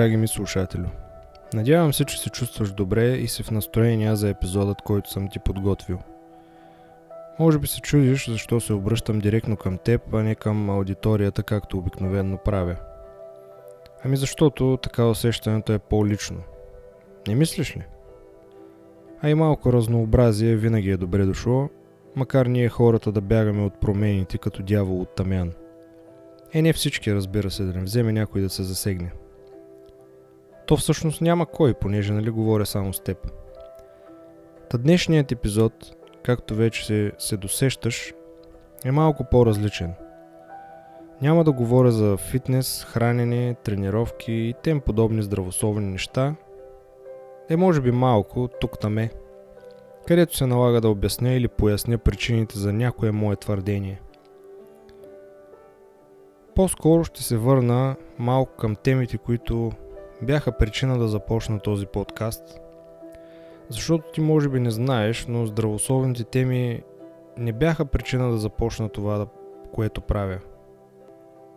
Драги ми слушателю! Надявам се, че се чувстваш добре и си в настроение за епизодът, който съм ти подготвил. Може би се чудиш защо се обръщам директно към теб, а не към аудиторията, както обикновенно правя. Ами защото така усещането е по-лично. Не мислиш ли? А и малко разнообразие винаги е добре дошло, макар ние хората да бягаме от промените като дявол от тамян. Е, не всички, разбира се, да не вземе някой да се засегне. То всъщност няма кой, понеже нали говоря само с теб. Та днешният епизод, както вече се, се досещаш, е малко по-различен. Няма да говоря за фитнес, хранене, тренировки и тем подобни здравословни неща. Е може би малко, тук таме, където се налага да обясня или поясня причините за някое мое твърдение – по-скоро ще се върна малко към темите, които бяха причина да започна този подкаст. Защото ти може би не знаеш, но здравословните теми не бяха причина да започна това, което правя.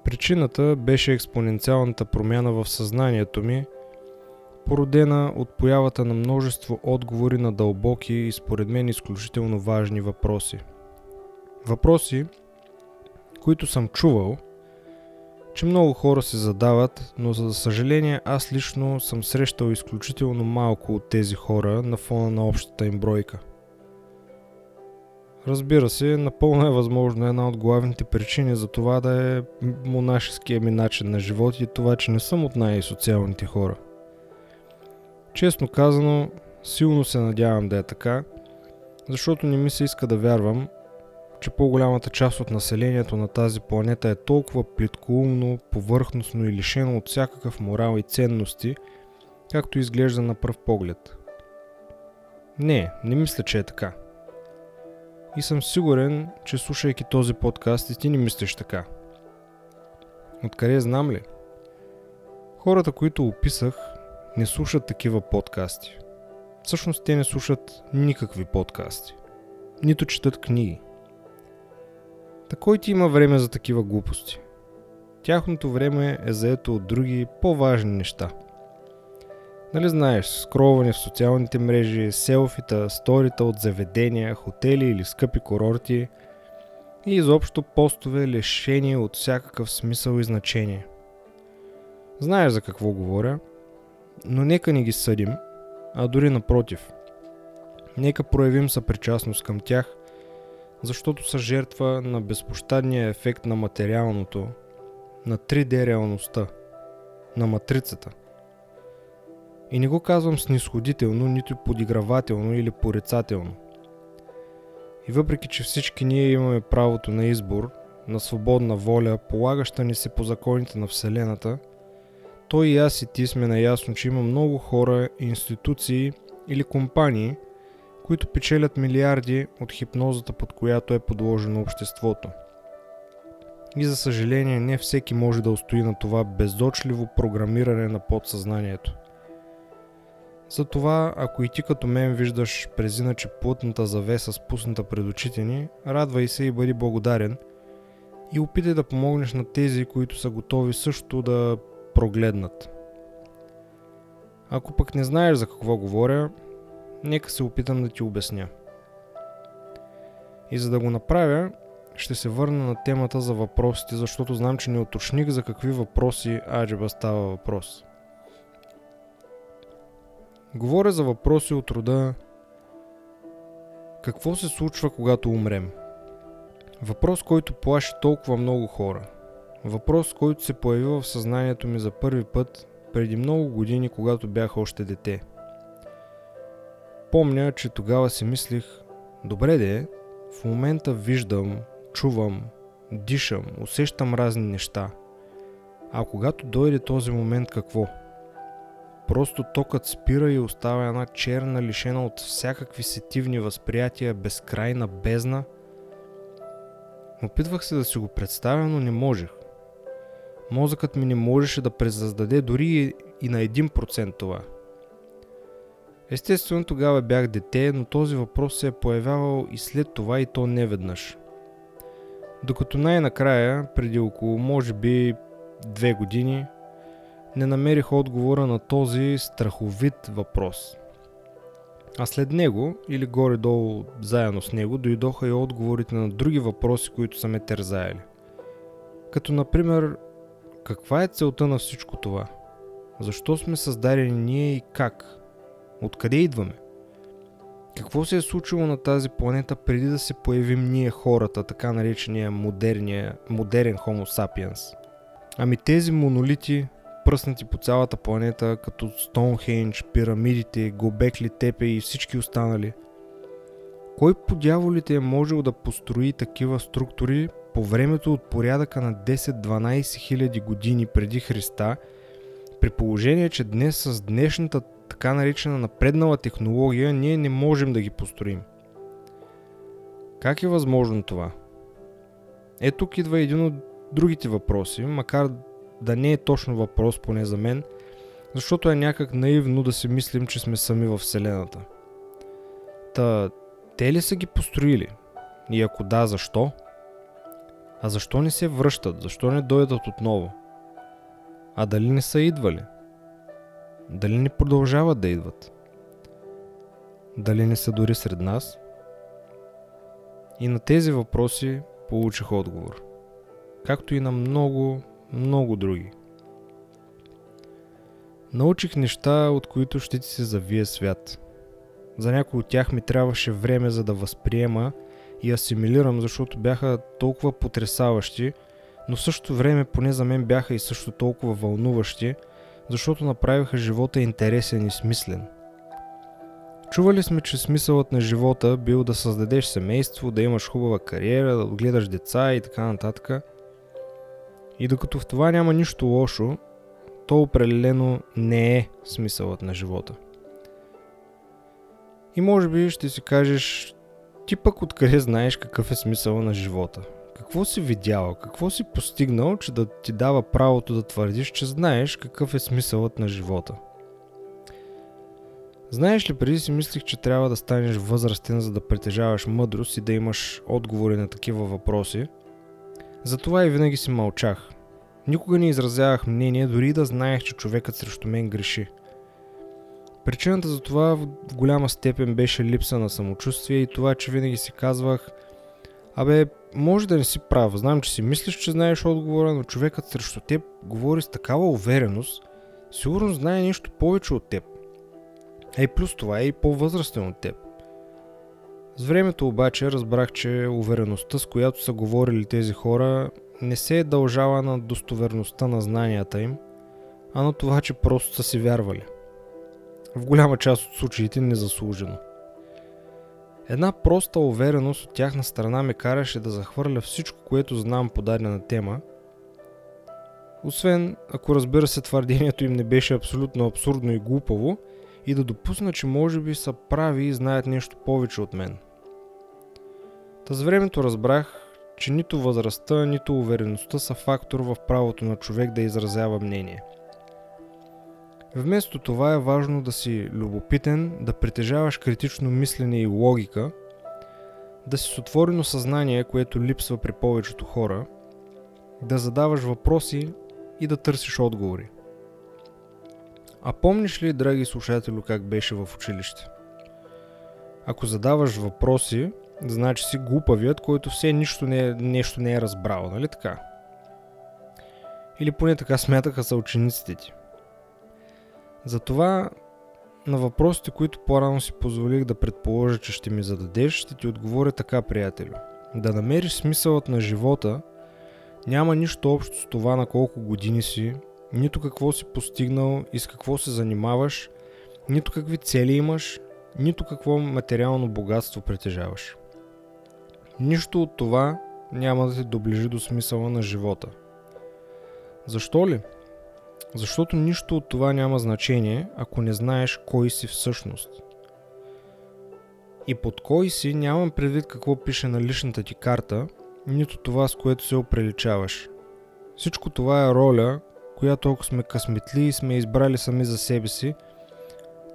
Причината беше експоненциалната промяна в съзнанието ми, породена от появата на множество отговори на дълбоки и според мен изключително важни въпроси. Въпроси, които съм чувал – че много хора се задават, но за съжаление аз лично съм срещал изключително малко от тези хора на фона на общата им бройка. Разбира се, напълно е възможно една от главните причини за това да е монашеския ми начин на живот и това, че не съм от най-социалните хора. Честно казано, силно се надявам да е така, защото не ми се иска да вярвам, че по-голямата част от населението на тази планета е толкова плиткоумно, повърхностно и лишено от всякакъв морал и ценности, както изглежда на пръв поглед. Не, не мисля, че е така. И съм сигурен, че слушайки този подкаст и ти не мислиш така. Откъде знам ли? Хората, които описах, не слушат такива подкасти. Всъщност те не слушат никакви подкасти. Нито четат книги. Та кой ти има време за такива глупости? Тяхното време е заето от други по-важни неща. Нали знаеш, скролване в социалните мрежи, селфита, сторита от заведения, хотели или скъпи курорти и изобщо постове лишени от всякакъв смисъл и значение. Знаеш за какво говоря, но нека не ги съдим, а дори напротив. Нека проявим съпричастност към тях – защото са жертва на безпощадния ефект на материалното, на 3D реалността, на матрицата. И не го казвам снисходително, нито подигравателно или порицателно. И въпреки, че всички ние имаме правото на избор, на свободна воля, полагаща ни се по законите на Вселената, то и аз и ти сме наясно, че има много хора, институции или компании – които печелят милиарди от хипнозата, под която е подложено обществото. И за съжаление не всеки може да устои на това безочливо програмиране на подсъзнанието. Затова, ако и ти като мен виждаш през иначе плътната завеса спусната пред очите ни, радвай се и бъди благодарен и опитай да помогнеш на тези, които са готови също да прогледнат. Ако пък не знаеш за какво говоря, Нека се опитам да ти обясня. И за да го направя, ще се върна на темата за въпросите, защото знам, че не уточних за какви въпроси Аджиба става въпрос. Говоря за въпроси от рода Какво се случва, когато умрем? Въпрос, който плаши толкова много хора. Въпрос, който се появи в съзнанието ми за първи път преди много години, когато бях още дете – помня, че тогава си мислих, добре де, в момента виждам, чувам, дишам, усещам разни неща. А когато дойде този момент какво? Просто токът спира и остава една черна, лишена от всякакви сетивни възприятия, безкрайна бездна. Опитвах се да си го представя, но не можех. Мозъкът ми не можеше да презаздаде дори и на 1% това – Естествено тогава бях дете, но този въпрос се е появявал и след това и то не веднъж. Докато най-накрая, преди около може би две години, не намерих отговора на този страховит въпрос. А след него, или горе-долу заедно с него, дойдоха и отговорите на други въпроси, които са ме тързаяли. Като например, каква е целта на всичко това? Защо сме създадени ние и как? Откъде идваме? Какво се е случило на тази планета преди да се появим ние хората, така наречения модерния, модерен Homo sapiens? Ами тези монолити, пръснати по цялата планета, като Стоунхендж, пирамидите, Гобекли Тепе и всички останали. Кой по дяволите е можел да построи такива структури по времето от порядъка на 10-12 хиляди години преди Христа, при положение, че днес с днешната така наречена напреднала технология ние не можем да ги построим? Как е възможно това? Е тук идва един от другите въпроси, макар да не е точно въпрос, поне за мен, защото е някак наивно да си мислим, че сме сами в Вселената. Та, те ли са ги построили? И ако да, защо? А защо не се връщат? Защо не дойдат отново? А дали не са идвали? Дали не продължават да идват? Дали не са дори сред нас? И на тези въпроси получих отговор. Както и на много, много други. Научих неща, от които ще ти се завие свят. За някои от тях ми трябваше време за да възприема и асимилирам, защото бяха толкова потрясаващи, но в същото време поне за мен бяха и също толкова вълнуващи, защото направиха живота интересен и смислен. Чували сме, че смисълът на живота бил да създадеш семейство, да имаш хубава кариера, да отгледаш деца и така нататък – и докато в това няма нищо лошо, то определено не е смисълът на живота. И може би ще си кажеш, ти пък откъде знаеш какъв е смисъл на живота? Какво си видял? Какво си постигнал, че да ти дава правото да твърдиш, че знаеш какъв е смисълът на живота? Знаеш ли, преди си мислих, че трябва да станеш възрастен, за да притежаваш мъдрост и да имаш отговори на такива въпроси – затова и винаги си мълчах. Никога не изразявах мнение, дори да знаех, че човекът срещу мен греши. Причината за това в голяма степен беше липса на самочувствие и това, че винаги си казвах Абе, може да не си прав, знам, че си мислиш, че знаеш отговора, но човекът срещу теб говори с такава увереност, сигурно знае нещо повече от теб. Ей, плюс това е и по-възрастен от теб. С времето обаче разбрах, че увереността, с която са говорили тези хора, не се е дължала на достоверността на знанията им, а на това, че просто са си вярвали. В голяма част от случаите незаслужено. Една проста увереност от тяхна страна ме караше да захвърля всичко, което знам по дадена тема, освен ако разбира се твърдението им не беше абсолютно абсурдно и глупаво – и да допусна, че може би са прави и знаят нещо повече от мен. Та с времето разбрах, че нито възрастта, нито увереността са фактор в правото на човек да изразява мнение. Вместо това е важно да си любопитен, да притежаваш критично мислене и логика, да си с отворено съзнание, което липсва при повечето хора, да задаваш въпроси и да търсиш отговори. А помниш ли, драги слушатели, как беше в училище? Ако задаваш въпроси, значи си глупавият, който все нищо не е, нещо не е разбрал, нали така? Или поне така смятаха са учениците ти. Затова на въпросите, които по-рано си позволих да предположа, че ще ми зададеш, ще ти отговоря така, приятелю. Да намериш смисълът на живота няма нищо общо с това на колко години си, нито какво си постигнал и с какво се занимаваш, нито какви цели имаш, нито какво материално богатство притежаваш. Нищо от това няма да те доближи до смисъла на живота. Защо ли? Защото нищо от това няма значение, ако не знаеш кой си всъщност. И под кой си нямам предвид какво пише на личната ти карта, нито това с което се оприличаваш. Всичко това е роля, която ако сме късметли и сме избрали сами за себе си,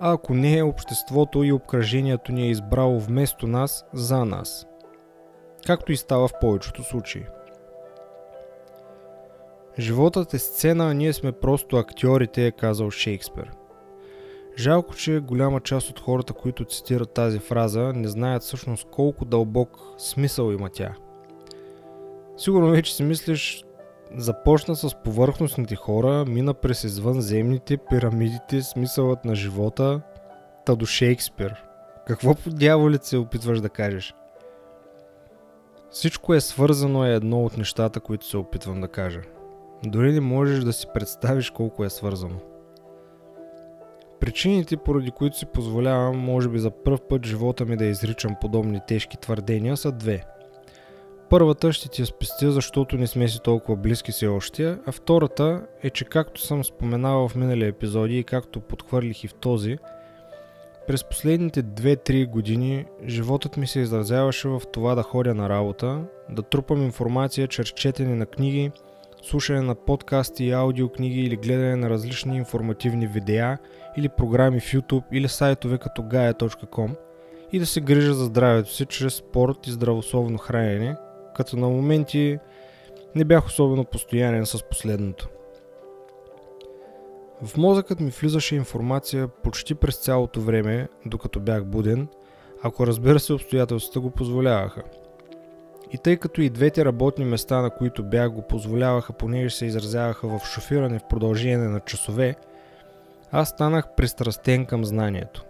а ако не, обществото и обкръжението ни е избрало вместо нас за нас. Както и става в повечето случаи. Животът е сцена, а ние сме просто актьорите, е казал Шекспир. Жалко, че голяма част от хората, които цитират тази фраза, не знаят всъщност колко дълбок смисъл има тя. Сигурно вече си мислиш, започна с повърхностните хора, мина през извънземните, пирамидите, смисълът на живота, та до Шекспир. Какво по дяволите се опитваш да кажеш? Всичко е свързано е едно от нещата, които се опитвам да кажа. Дори не можеш да си представиш колко е свързано. Причините, поради които си позволявам, може би за първ път живота ми да изричам подобни тежки твърдения, са две. Първата ще ти я спестя, защото не сме си толкова близки си още, а втората е, че както съм споменавал в минали епизоди и както подхвърлих и в този, през последните 2-3 години животът ми се изразяваше в това да ходя на работа, да трупам информация чрез четене на книги, слушане на подкасти и аудиокниги или гледане на различни информативни видеа или програми в YouTube или сайтове като gaia.com и да се грижа за здравето си чрез спорт и здравословно хранене, като на моменти не бях особено постоянен с последното. В мозъкът ми влизаше информация почти през цялото време, докато бях буден, ако разбира се обстоятелствата го позволяваха. И тъй като и двете работни места, на които бях го позволяваха, понеже се изразяваха в шофиране в продължение на часове, аз станах пристрастен към знанието.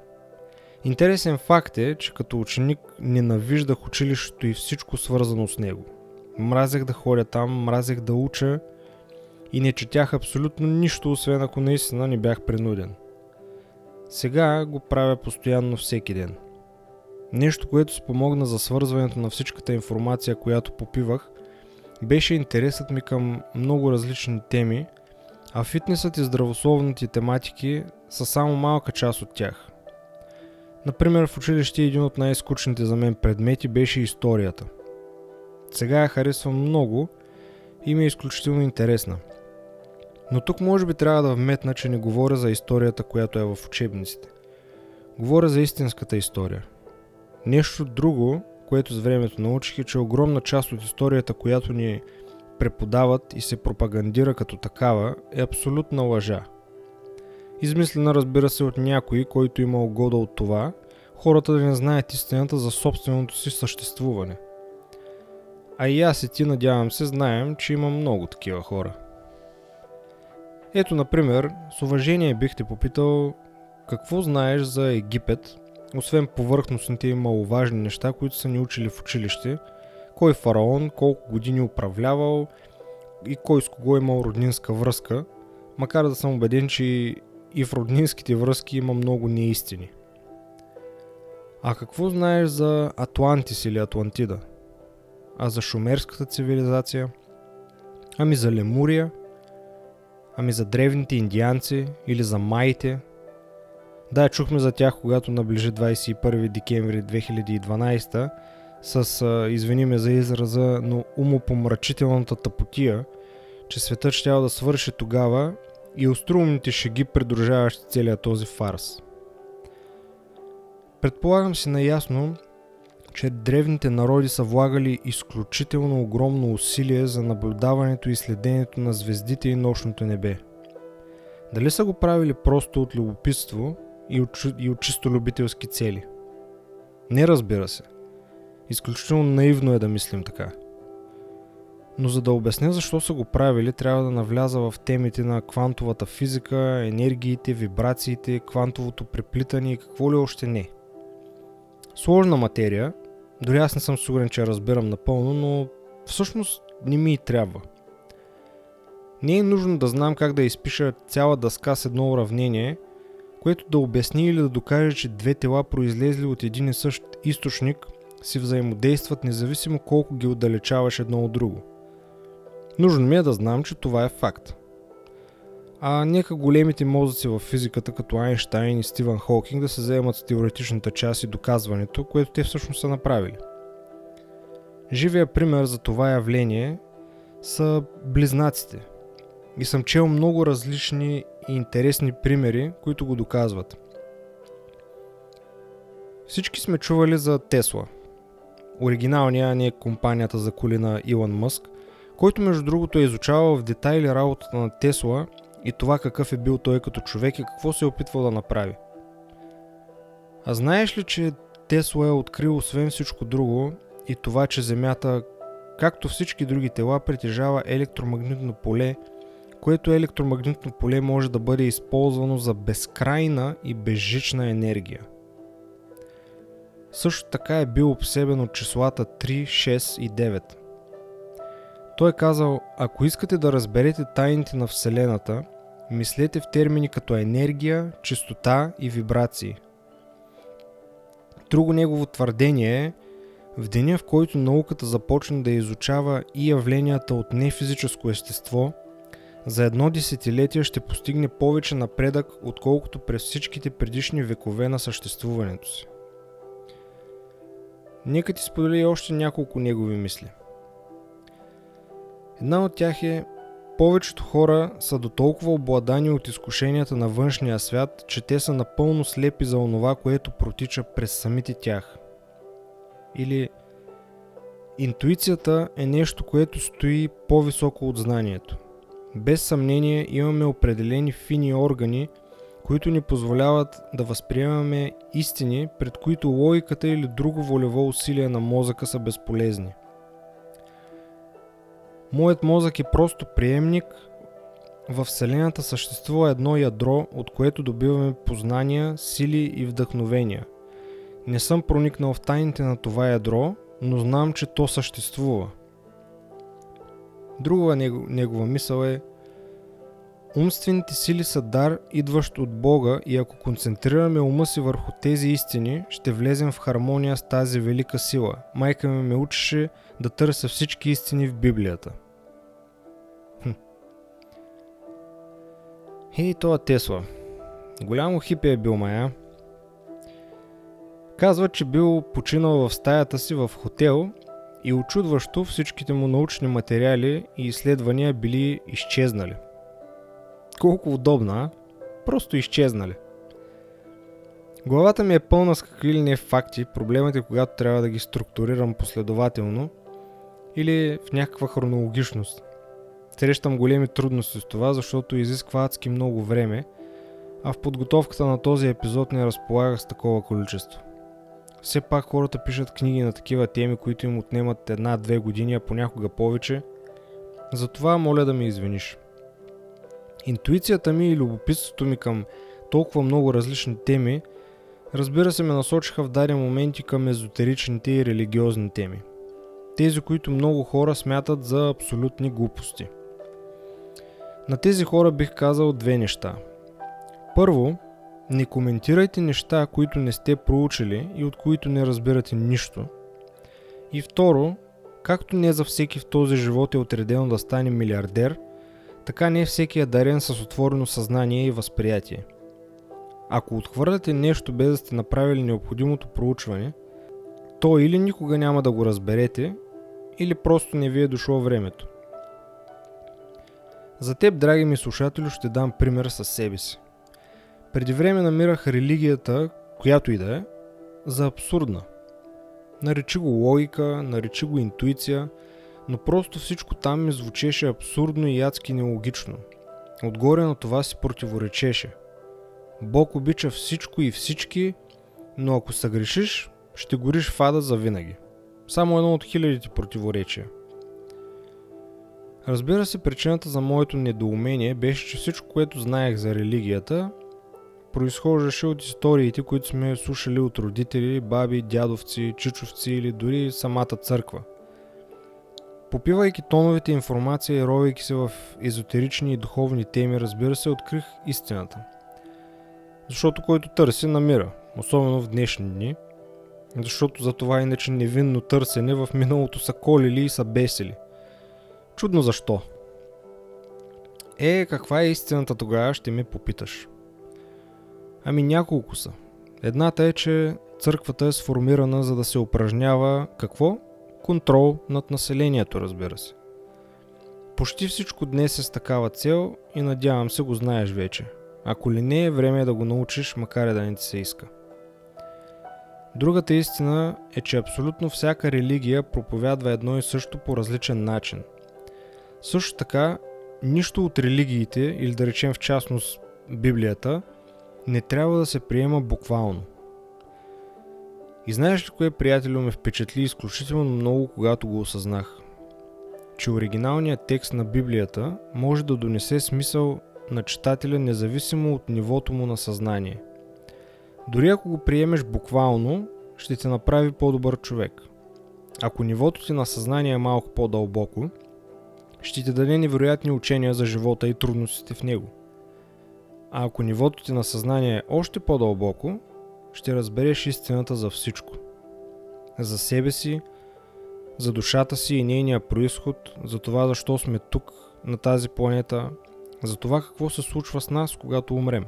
Интересен факт е, че като ученик ненавиждах училището и всичко свързано с него. Мразех да ходя там, мразех да уча и не четях абсолютно нищо, освен ако наистина не бях принуден. Сега го правя постоянно всеки ден. Нещо, което спомогна за свързването на всичката информация, която попивах, беше интересът ми към много различни теми, а фитнесът и здравословните тематики са само малка част от тях. Например, в училище един от най-скучните за мен предмети беше историята. Сега я харесвам много и ми е изключително интересна. Но тук може би трябва да вметна, че не говоря за историята, която е в учебниците. Говоря за истинската история. Нещо друго, което с времето научих е, че огромна част от историята, която ни преподават и се пропагандира като такава, е абсолютна лъжа. Измислена разбира се от някой, който има угода от това, хората да не знаят истината за собственото си съществуване. А и аз и ти, надявам се, знаем, че има много такива хора. Ето, например, с уважение бих те попитал какво знаеш за Египет, освен повърхностните и маловажни неща, които са ни учили в училище, кой фараон, колко години управлявал и кой с кого е имал роднинска връзка, макар да съм убеден, че и в роднинските връзки има много неистини. А какво знаеш за Атлантис или Атлантида? А за шумерската цивилизация? Ами за Лемурия? Ами за древните индианци или за майите? Да, чухме за тях, когато наближи 21 декември 2012 с, а, извини за израза, но умопомрачителната тъпотия, че светът ще да свърши тогава и остроумните шеги, придружаващи целият този фарс. Предполагам си наясно, че древните народи са влагали изключително огромно усилие за наблюдаването и следението на звездите и нощното небе. Дали са го правили просто от любопитство и от, и от чисто любителски цели? Не разбира се. Изключително наивно е да мислим така. Но за да обясня защо са го правили, трябва да навляза в темите на квантовата физика, енергиите, вибрациите, квантовото преплитане и какво ли още не. Сложна материя, дори аз не съм сигурен, че я разбирам напълно, но всъщност не ми и трябва. Не е нужно да знам как да изпиша цяла дъска с едно уравнение, което да обясни или да докаже, че две тела произлезли от един и същ източник си взаимодействат независимо колко ги отдалечаваш едно от друго. Нужно ми е да знам, че това е факт. А нека големите мозъци в физиката, като Айнштайн и Стивън Хокинг, да се заемат с теоретичната част и доказването, което те всъщност са направили. Живия пример за това явление са близнаците. И съм чел много различни и интересни примери, които го доказват. Всички сме чували за Тесла. Оригиналния не е компанията за коли на Илон Мъск, който между другото е изучавал в детайли работата на Тесла и това какъв е бил той като човек и какво се е опитвал да направи. А знаеш ли, че Тесла е открил освен всичко друго и това, че Земята, както всички други тела, притежава електромагнитно поле, което електромагнитно поле може да бъде използвано за безкрайна и безжична енергия. Също така е бил обсебен от числата 3, 6 и 9. Той е казал, ако искате да разберете тайните на Вселената, мислете в термини като енергия, чистота и вибрации. Друго негово твърдение е, в деня в който науката започне да изучава и явленията от нефизическо естество, за едно десетилетие ще постигне повече напредък, отколкото през всичките предишни векове на съществуването си. Нека ти сподели още няколко негови мисли. Една от тях е повечето хора са до толкова обладани от изкушенията на външния свят, че те са напълно слепи за онова, което протича през самите тях. Или интуицията е нещо, което стои по-високо от знанието. Без съмнение имаме определени фини органи, които ни позволяват да възприемаме истини, пред които логиката или друго волево усилие на мозъка са безполезни. Моят мозък е просто приемник. В Вселената съществува едно ядро, от което добиваме познания, сили и вдъхновения. Не съм проникнал в тайните на това ядро, но знам, че то съществува. Друга негова мисъл е Умствените сили са дар, идващ от Бога и ако концентрираме ума си върху тези истини, ще влезем в хармония с тази велика сила. Майка ми ме учеше да търся всички истини в Библията. Хм. Хей, това Тесла. Голямо хипи е бил мая. Казва, че бил починал в стаята си в хотел и очудващо всичките му научни материали и изследвания били изчезнали – колко удобна? Просто изчезнали. Главата ми е пълна с какви ли не факти, проблемът е когато трябва да ги структурирам последователно или в някаква хронологичност. Срещам големи трудности с това, защото изисква адски много време, а в подготовката на този епизод не разполагах с такова количество. Все пак хората пишат книги на такива теми, които им отнемат една-две години, а понякога повече. Затова моля да ми извиниш. Интуицията ми и любопитството ми към толкова много различни теми, разбира се, ме насочиха в даден моменти към езотеричните и религиозни теми. Тези, които много хора смятат за абсолютни глупости. На тези хора бих казал две неща. Първо, не коментирайте неща, които не сте проучили и от които не разбирате нищо. И второ, както не за всеки в този живот е отредено да стане милиардер – така не всеки е дарен с отворено съзнание и възприятие. Ако отхвърляте нещо без да сте направили необходимото проучване, то или никога няма да го разберете, или просто не ви е дошло времето. За теб, драги ми слушатели, ще дам пример със себе си. Преди време намирах религията, която и да е, за абсурдна. Наречи го логика, наречи го интуиция – но просто всичко там ми звучеше абсурдно и ядски нелогично. Отгоре на това си противоречеше. Бог обича всичко и всички, но ако съгрешиш, ще гориш в ада за винаги. Само едно от хилядите противоречия. Разбира се, причината за моето недоумение беше, че всичко, което знаех за религията, произхождаше от историите, които сме слушали от родители, баби, дядовци, чичовци или дори самата църква – Попивайки тоновете информация и ровейки се в езотерични и духовни теми, разбира се, открих истината. Защото който търси, намира, особено в днешни дни. Защото за това иначе невинно търсене в миналото са колили и са бесили. Чудно защо. Е, каква е истината тогава, ще ме попиташ. Ами няколко са. Едната е, че църквата е сформирана за да се упражнява какво? Контрол над населението, разбира се. Почти всичко днес е с такава цел и надявам се го знаеш вече. Ако ли не е време да го научиш, макар и да не ти се иска. Другата истина е, че абсолютно всяка религия проповядва едно и също по различен начин. Също така, нищо от религиите, или да речем в частност Библията, не трябва да се приема буквално. И знаеш ли кое приятелю ме впечатли изключително много, когато го осъзнах? Че оригиналният текст на Библията може да донесе смисъл на читателя независимо от нивото му на съзнание. Дори ако го приемеш буквално, ще те направи по-добър човек. Ако нивото ти на съзнание е малко по-дълбоко, ще ти даде невероятни учения за живота и трудностите в него. А ако нивото ти на съзнание е още по-дълбоко, ще разбереш истината за всичко. За себе си, за душата си и нейния происход, за това защо сме тук, на тази планета, за това какво се случва с нас, когато умрем.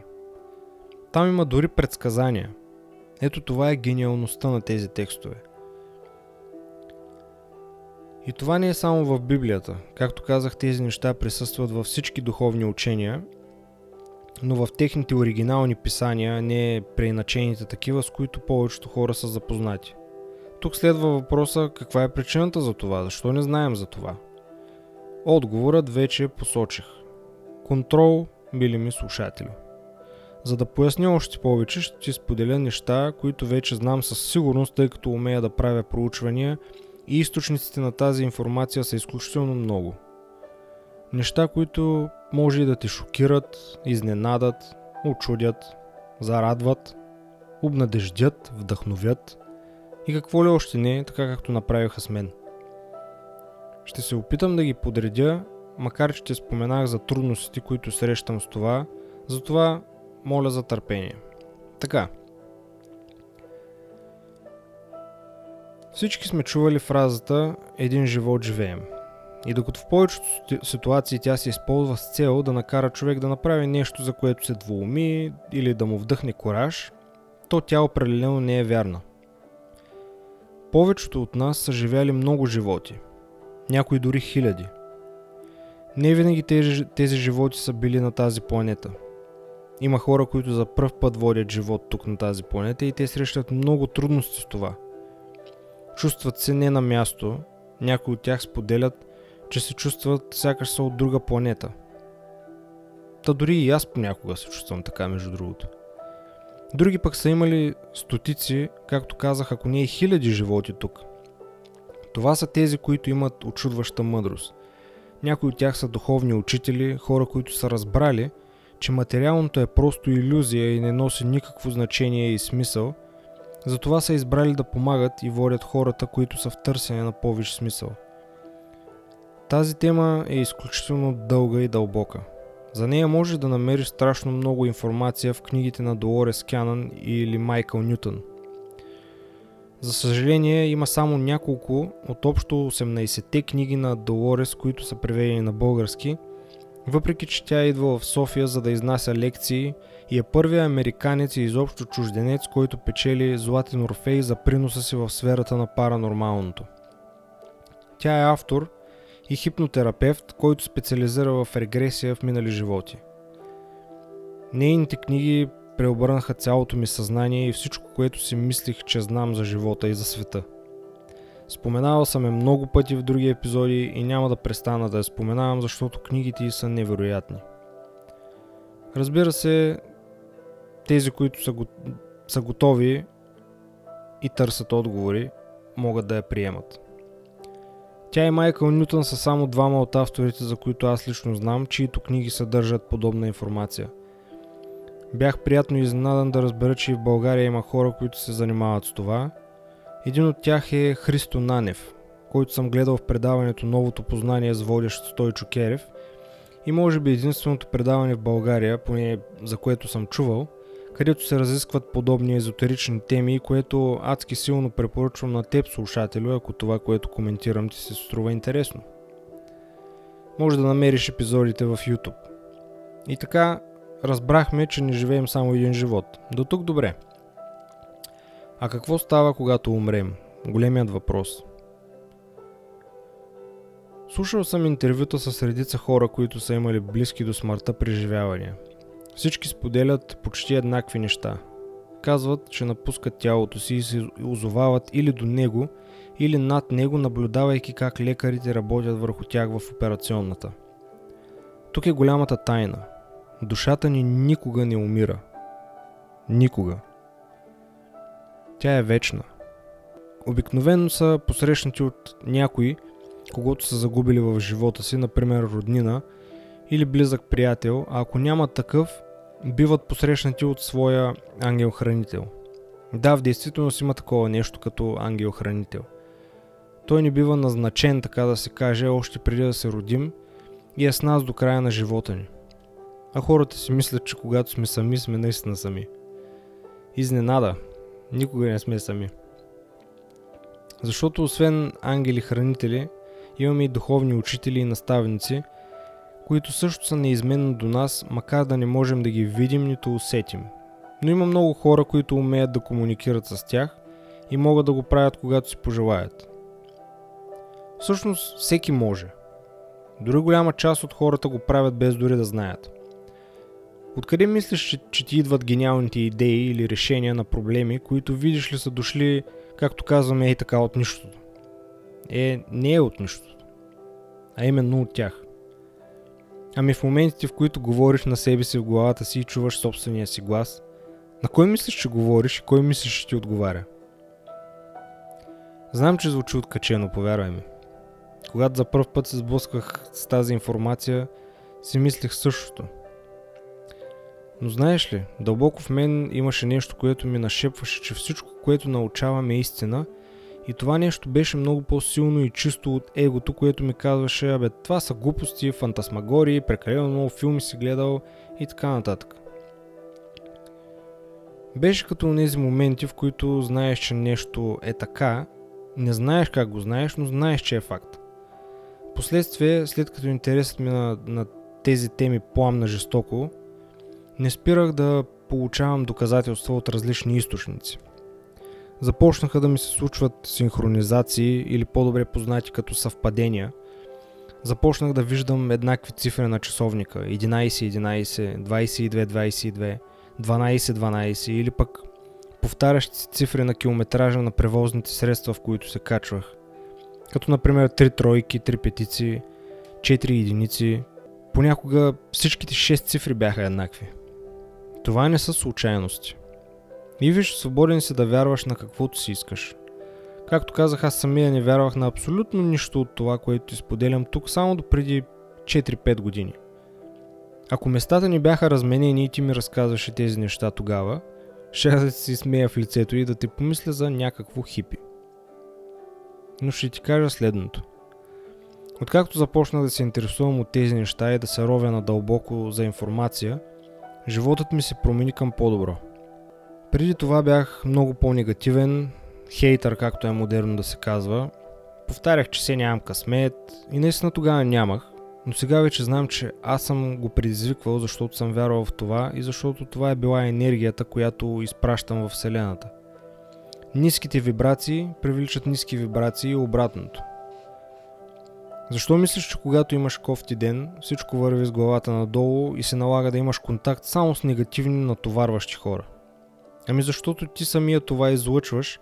Там има дори предсказания. Ето това е гениалността на тези текстове. И това не е само в Библията. Както казах, тези неща присъстват във всички духовни учения, но в техните оригинални писания, не преиначените такива, с които повечето хора са запознати. Тук следва въпроса каква е причината за това, защо не знаем за това. Отговорът вече посочих. Контрол, били ми слушатели. За да поясня още повече, ще ти споделя неща, които вече знам със сигурност, тъй като умея да правя проучвания и източниците на тази информация са изключително много. Неща, които може и да те шокират, изненадат, очудят, зарадват, обнадеждят, вдъхновят и какво ли още не, така както направиха с мен. Ще се опитам да ги подредя, макар че те споменах за трудностите, които срещам с това, затова моля за търпение. Така. Всички сме чували фразата «Един живот живеем». И докато в повечето ситуации тя се използва с цел да накара човек да направи нещо, за което се двууми или да му вдъхне кораж, то тя определено не е вярна. Повечето от нас са живяли много животи. Някои дори хиляди. Не винаги тези, тези животи са били на тази планета. Има хора, които за пръв път водят живот тук на тази планета и те срещат много трудности с това. Чувстват се не на място, някои от тях споделят, че се чувстват сякаш са от друга планета. Та дори и аз понякога се чувствам така, между другото. Други пък са имали стотици, както казах, ако не и хиляди животи тук. Това са тези, които имат очудваща мъдрост. Някои от тях са духовни учители, хора, които са разбрали, че материалното е просто иллюзия и не носи никакво значение и смисъл, затова са избрали да помагат и водят хората, които са в търсене на повиш смисъл – тази тема е изключително дълга и дълбока. За нея може да намериш страшно много информация в книгите на Долорес Кянън или Майкъл Нютън. За съжаление има само няколко от общо 18-те книги на Долорес, които са преведени на български, въпреки че тя идва в София за да изнася лекции и е първият американец и изобщо чужденец, който печели Златен Орфей за приноса си в сферата на паранормалното. Тя е автор – и хипнотерапевт, който специализира в регресия в минали животи. Нейните книги преобърнаха цялото ми съзнание и всичко, което си мислих, че знам за живота и за света. Споменавал съм я много пъти в други епизоди и няма да престана да я споменавам, защото книгите й са невероятни. Разбира се, тези, които са, го... са готови и търсят отговори, могат да я приемат. Тя и Майкъл Нютън са само двама от авторите, за които аз лично знам, чието книги съдържат подобна информация. Бях приятно изненадан да разбера, че и в България има хора, които се занимават с това. Един от тях е Христо Нанев, който съм гледал в предаването Новото познание с водещ Стойчо Керев и може би единственото предаване в България, поне за което съм чувал – където се разискват подобни езотерични теми, което адски силно препоръчвам на теб, слушателю, ако това, което коментирам ти се струва интересно. Може да намериш епизодите в YouTube. И така, разбрахме, че не живеем само един живот. До тук добре. А какво става, когато умрем? Големият въпрос. Слушал съм интервюта с редица хора, които са имали близки до смъртта преживявания – всички споделят почти еднакви неща. казват, че напускат тялото си и се озовават или до него, или над него, наблюдавайки как лекарите работят върху тях в операционната. Тук е голямата тайна. Душата ни никога не умира. Никога. Тя е вечна. Обикновено са посрещнати от някои, когато са загубили в живота си, например роднина или близък приятел, а ако няма такъв, биват посрещнати от своя ангел-хранител. Да, в действителност има такова нещо като ангел-хранител. Той ни бива назначен, така да се каже, още преди да се родим и е с нас до края на живота ни. А хората си мислят, че когато сме сами, сме наистина сами. Изненада. Никога не сме сами. Защото освен ангели-хранители, имаме и духовни учители и наставници, които също са неизменно до нас, макар да не можем да ги видим нито усетим. Но има много хора, които умеят да комуникират с тях и могат да го правят когато си пожелаят. Всъщност всеки може. Дори голяма част от хората го правят без дори да знаят. Откъде мислиш, че, че ти идват гениалните идеи или решения на проблеми, които видиш ли са дошли, както казваме, и така от нищото? Е, не е от нищото, а именно от тях. Ами в моментите, в които говориш на себе си в главата си и чуваш собствения си глас, на кой мислиш, че говориш и кой мислиш, че ти отговаря? Знам, че звучи откачено, повярвай ми. Когато за първ път се сблъсках с тази информация, си мислех същото. Но знаеш ли, дълбоко в мен имаше нещо, което ми нашепваше, че всичко, което научаваме е истина и това нещо беше много по-силно и чисто от егото, което ми казваше, абе това са глупости, фантасмагории, прекалено много филми си гледал и така нататък. Беше като тези моменти, в които знаеш, че нещо е така, не знаеш как го знаеш, но знаеш, че е факт. Последствие, след като интересът ми на, на тези теми пламна жестоко, не спирах да получавам доказателства от различни източници. Започнаха да ми се случват синхронизации или по-добре познати като съвпадения. Започнах да виждам еднакви цифри на часовника 11-11, 22-22, 12-12 или пък повтарящи се цифри на километража на превозните средства, в които се качвах. Като например 3 тройки, 3 петици, 4 единици. Понякога всичките 6 цифри бяха еднакви. Това не са случайности. И виж, свободен си да вярваш на каквото си искаш. Както казах, аз самия не вярвах на абсолютно нищо от това, което ти споделям тук, само до преди 4-5 години. Ако местата ни бяха разменени и ти ми разказваше тези неща тогава, ще да си смея в лицето и да ти помисля за някакво хипи но ще ти кажа следното. Откакто започнах да се интересувам от тези неща и да се ровя надълбоко за информация, животът ми се промени към по-добро. Преди това бях много по-негативен, хейтър, както е модерно да се казва. Повтарях, че се нямам късмет и наистина тогава нямах, но сега вече знам, че аз съм го предизвиквал, защото съм вярвал в това и защото това е била енергията, която изпращам в Вселената. Ниските вибрации привличат ниски вибрации и обратното. Защо мислиш, че когато имаш кофти ден, всичко върви с главата надолу и се налага да имаш контакт само с негативни натоварващи хора? Ами защото ти самия това излъчваш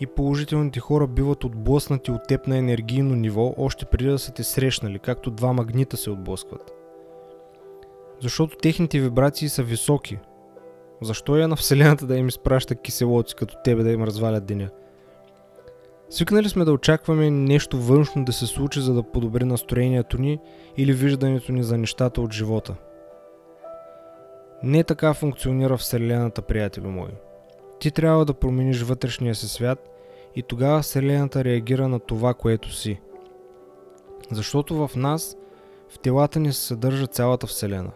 и положителните хора биват отблъснати от теб на енергийно ниво, още преди да са те срещнали, както два магнита се отблъскват. Защото техните вибрации са високи, защо е на Вселената да им изпраща киселоци като тебе да им развалят деня? Свикнали сме да очакваме нещо външно да се случи, за да подобри настроението ни или виждането ни за нещата от живота. Не така функционира Вселената, приятели мои. Ти трябва да промениш вътрешния си свят и тогава Вселената реагира на това, което си. Защото в нас, в телата ни се съдържа цялата Вселена.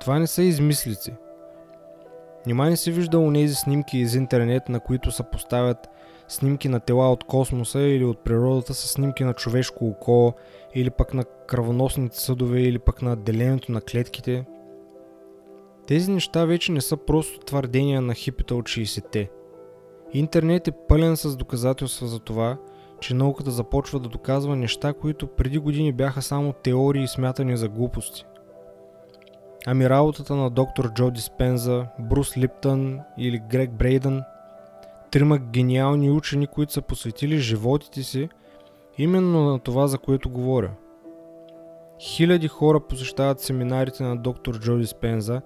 Това не са измислици – Нима не си виждал нези снимки из интернет, на които се поставят снимки на тела от космоса или от природата с снимки на човешко око или пък на кръвоносните съдове или пък на делението на клетките. Тези неща вече не са просто твърдения на хипита от 60-те. Интернет е пълен с доказателства за това, че науката започва да доказва неща, които преди години бяха само теории смятани за глупости. Ами работата на доктор Джо Диспенза, Брус Липтън или Грег Брейдън, трима гениални учени, които са посветили животите си именно на това, за което говоря. Хиляди хора посещават семинарите на доктор Джо Диспенза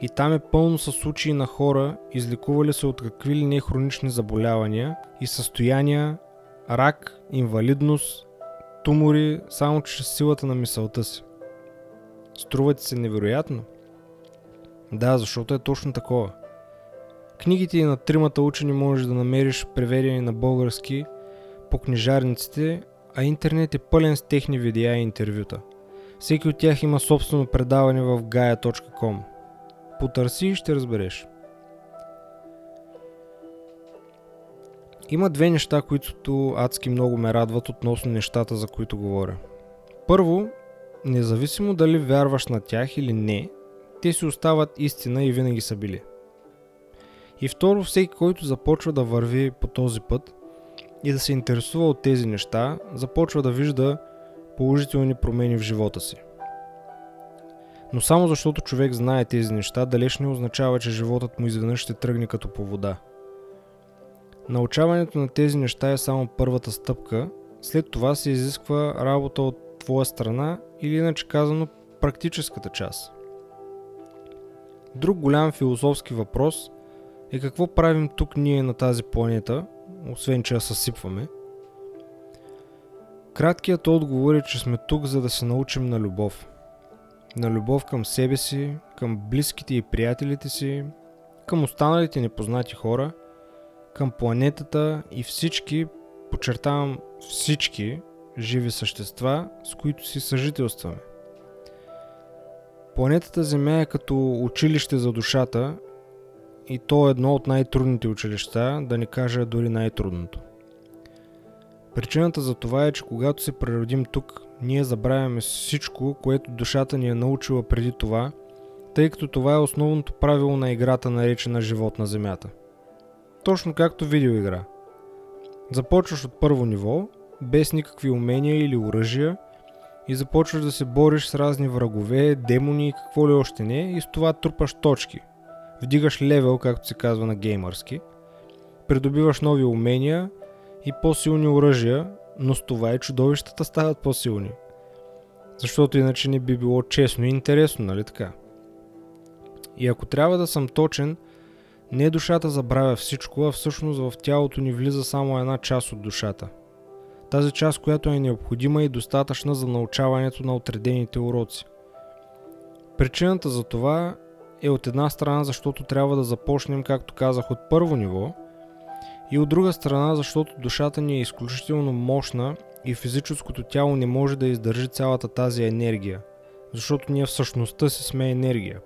и там е пълно с случаи на хора, излекували се от какви ли не хронични заболявания и състояния, рак, инвалидност, тумори, само чрез силата на мисълта си. Струва ти се невероятно? Да, защото е точно такова. Книгите и на тримата учени можеш да намериш преведени на български по книжарниците, а интернет е пълен с техни видеа и интервюта. Всеки от тях има собствено предаване в gaia.com. Потърси и ще разбереш. Има две неща, които адски много ме радват относно нещата, за които говоря. Първо, независимо дали вярваш на тях или не, те си остават истина и винаги са били. И второ, всеки, който започва да върви по този път и да се интересува от тези неща, започва да вижда положителни промени в живота си. Но само защото човек знае тези неща, далеч не означава, че животът му изведнъж ще тръгне като по вода. Научаването на тези неща е само първата стъпка, след това се изисква работа от твоя страна или иначе казано практическата част. Друг голям философски въпрос е какво правим тук ние на тази планета, освен че я съсипваме. Краткият отговор е, че сме тук за да се научим на любов. На любов към себе си, към близките и приятелите си, към останалите непознати хора, към планетата и всички, подчертавам всички, живи същества, с които си съжителстваме. Планетата Земя е като училище за душата и то е едно от най-трудните училища, да не кажа дори най-трудното. Причината за това е, че когато се преродим тук, ние забравяме всичко, което душата ни е научила преди това, тъй като това е основното правило на играта, наречена живот на Земята. Точно както видеоигра. Започваш от първо ниво, без никакви умения или оръжия и започваш да се бориш с разни врагове, демони и какво ли още не и с това трупаш точки. Вдигаш левел, както се казва на геймърски, придобиваш нови умения и по-силни оръжия, но с това и чудовищата стават по-силни. Защото иначе не би било честно и интересно, нали така? И ако трябва да съм точен, не душата забравя всичко, а всъщност в тялото ни влиза само една част от душата. Тази част, която е необходима и достатъчна за научаването на отредените уроци. Причината за това е от една страна, защото трябва да започнем, както казах, от първо ниво, и от друга страна, защото душата ни е изключително мощна и физическото тяло не може да издържи цялата тази енергия, защото ние в същността си сме енергия.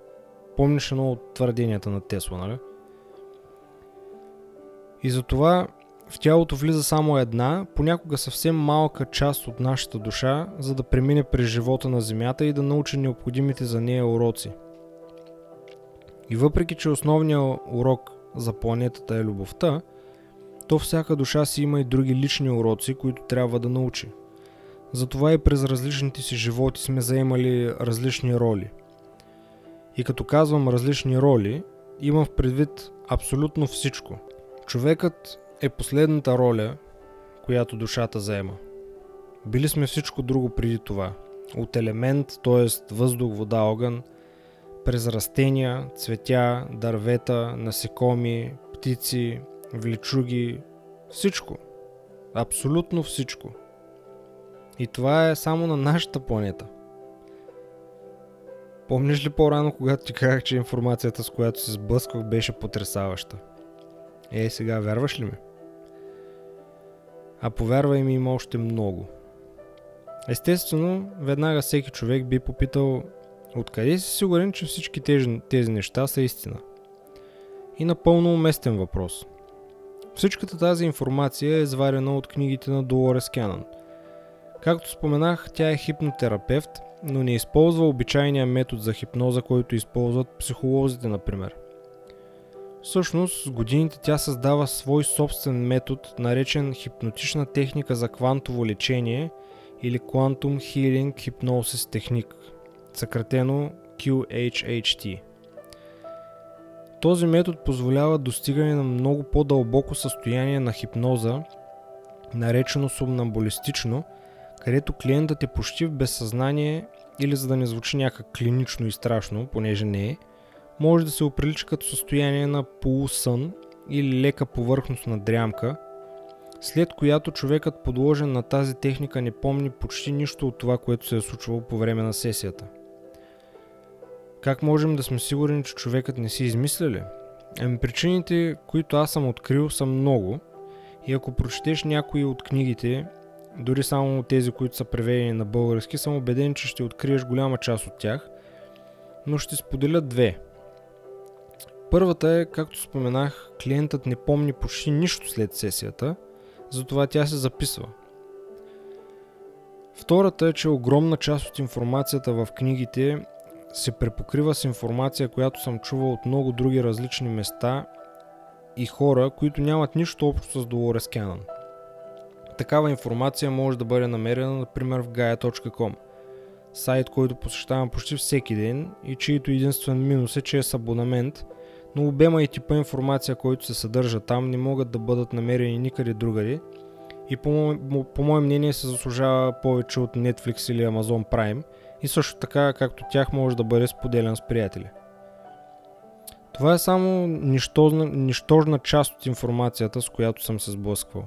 Помниш едно от твърденията на Тесла, нали? И затова в тялото влиза само една, понякога съвсем малка част от нашата душа, за да премине през живота на Земята и да научи необходимите за нея уроци. И въпреки, че основният урок за планетата е любовта, то всяка душа си има и други лични уроци, които трябва да научи. Затова и през различните си животи сме заемали различни роли. И като казвам различни роли, имам в предвид абсолютно всичко – Човекът е последната роля, която душата заема. Били сме всичко друго преди това. От елемент, т.е. въздух, вода, огън, през растения, цветя, дървета, насекоми, птици, влечуги, всичко. Абсолютно всичко. И това е само на нашата планета. Помниш ли по-рано, когато ти казах, че информацията, с която се сблъсквах, беше потрясаваща? Е, сега вярваш ли ми? А повярвай ми има още много. Естествено, веднага всеки човек би попитал откъде си сигурен, че всички тези, тези неща са истина. И напълно уместен въпрос. Всичката тази информация е изварена от книгите на Долорес Кянън. Както споменах, тя е хипнотерапевт, но не използва обичайния метод за хипноза, който използват психолозите, например. Всъщност, с годините тя създава свой собствен метод, наречен хипнотична техника за квантово лечение или Quantum Healing Hypnosis Technique, съкратено QHHT. Този метод позволява достигане на много по-дълбоко състояние на хипноза, наречено сумнамбулистично, където клиентът е почти в безсъзнание или за да не звучи някак клинично и страшно, понеже не е, може да се оприлича като състояние на полусън или лека повърхностна дрямка, след която човекът подложен на тази техника не помни почти нищо от това, което се е случвало по време на сесията. Как можем да сме сигурни, че човекът не си измисля ли? Ами причините, които аз съм открил са много и ако прочетеш някои от книгите, дори само тези, които са преведени на български, съм убеден, че ще откриеш голяма част от тях, но ще споделя две. Първата е, както споменах, клиентът не помни почти нищо след сесията, затова тя се записва. Втората е, че огромна част от информацията в книгите се препокрива с информация, която съм чувал от много други различни места и хора, които нямат нищо общо с Dolores Cannon. Такава информация може да бъде намерена, например, в gaia.com, сайт, който посещавам почти всеки ден и чието единствен минус е, че е с абонамент, но обема и типа информация, който се съдържа там, не могат да бъдат намерени никъде другаде и по мое мнение се заслужава повече от Netflix или Amazon Prime и също така, както тях може да бъде споделен с приятели. Това е само нищожна, нищожна част от информацията, с която съм се сблъсквал.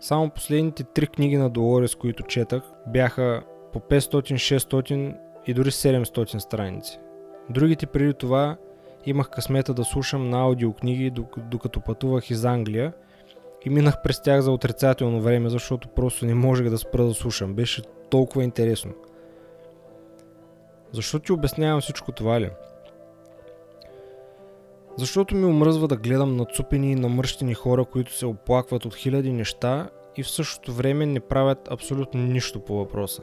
Само последните три книги на Долорес, които четах, бяха по 500, 600 и дори 700 страници. Другите преди това имах късмета да слушам на аудиокниги, докато пътувах из Англия и минах през тях за отрицателно време, защото просто не можех да спра да слушам. Беше толкова интересно. Защо ти обяснявам всичко това ли? Защото ми омръзва да гледам нацупени и намръщени хора, които се оплакват от хиляди неща и в същото време не правят абсолютно нищо по въпроса.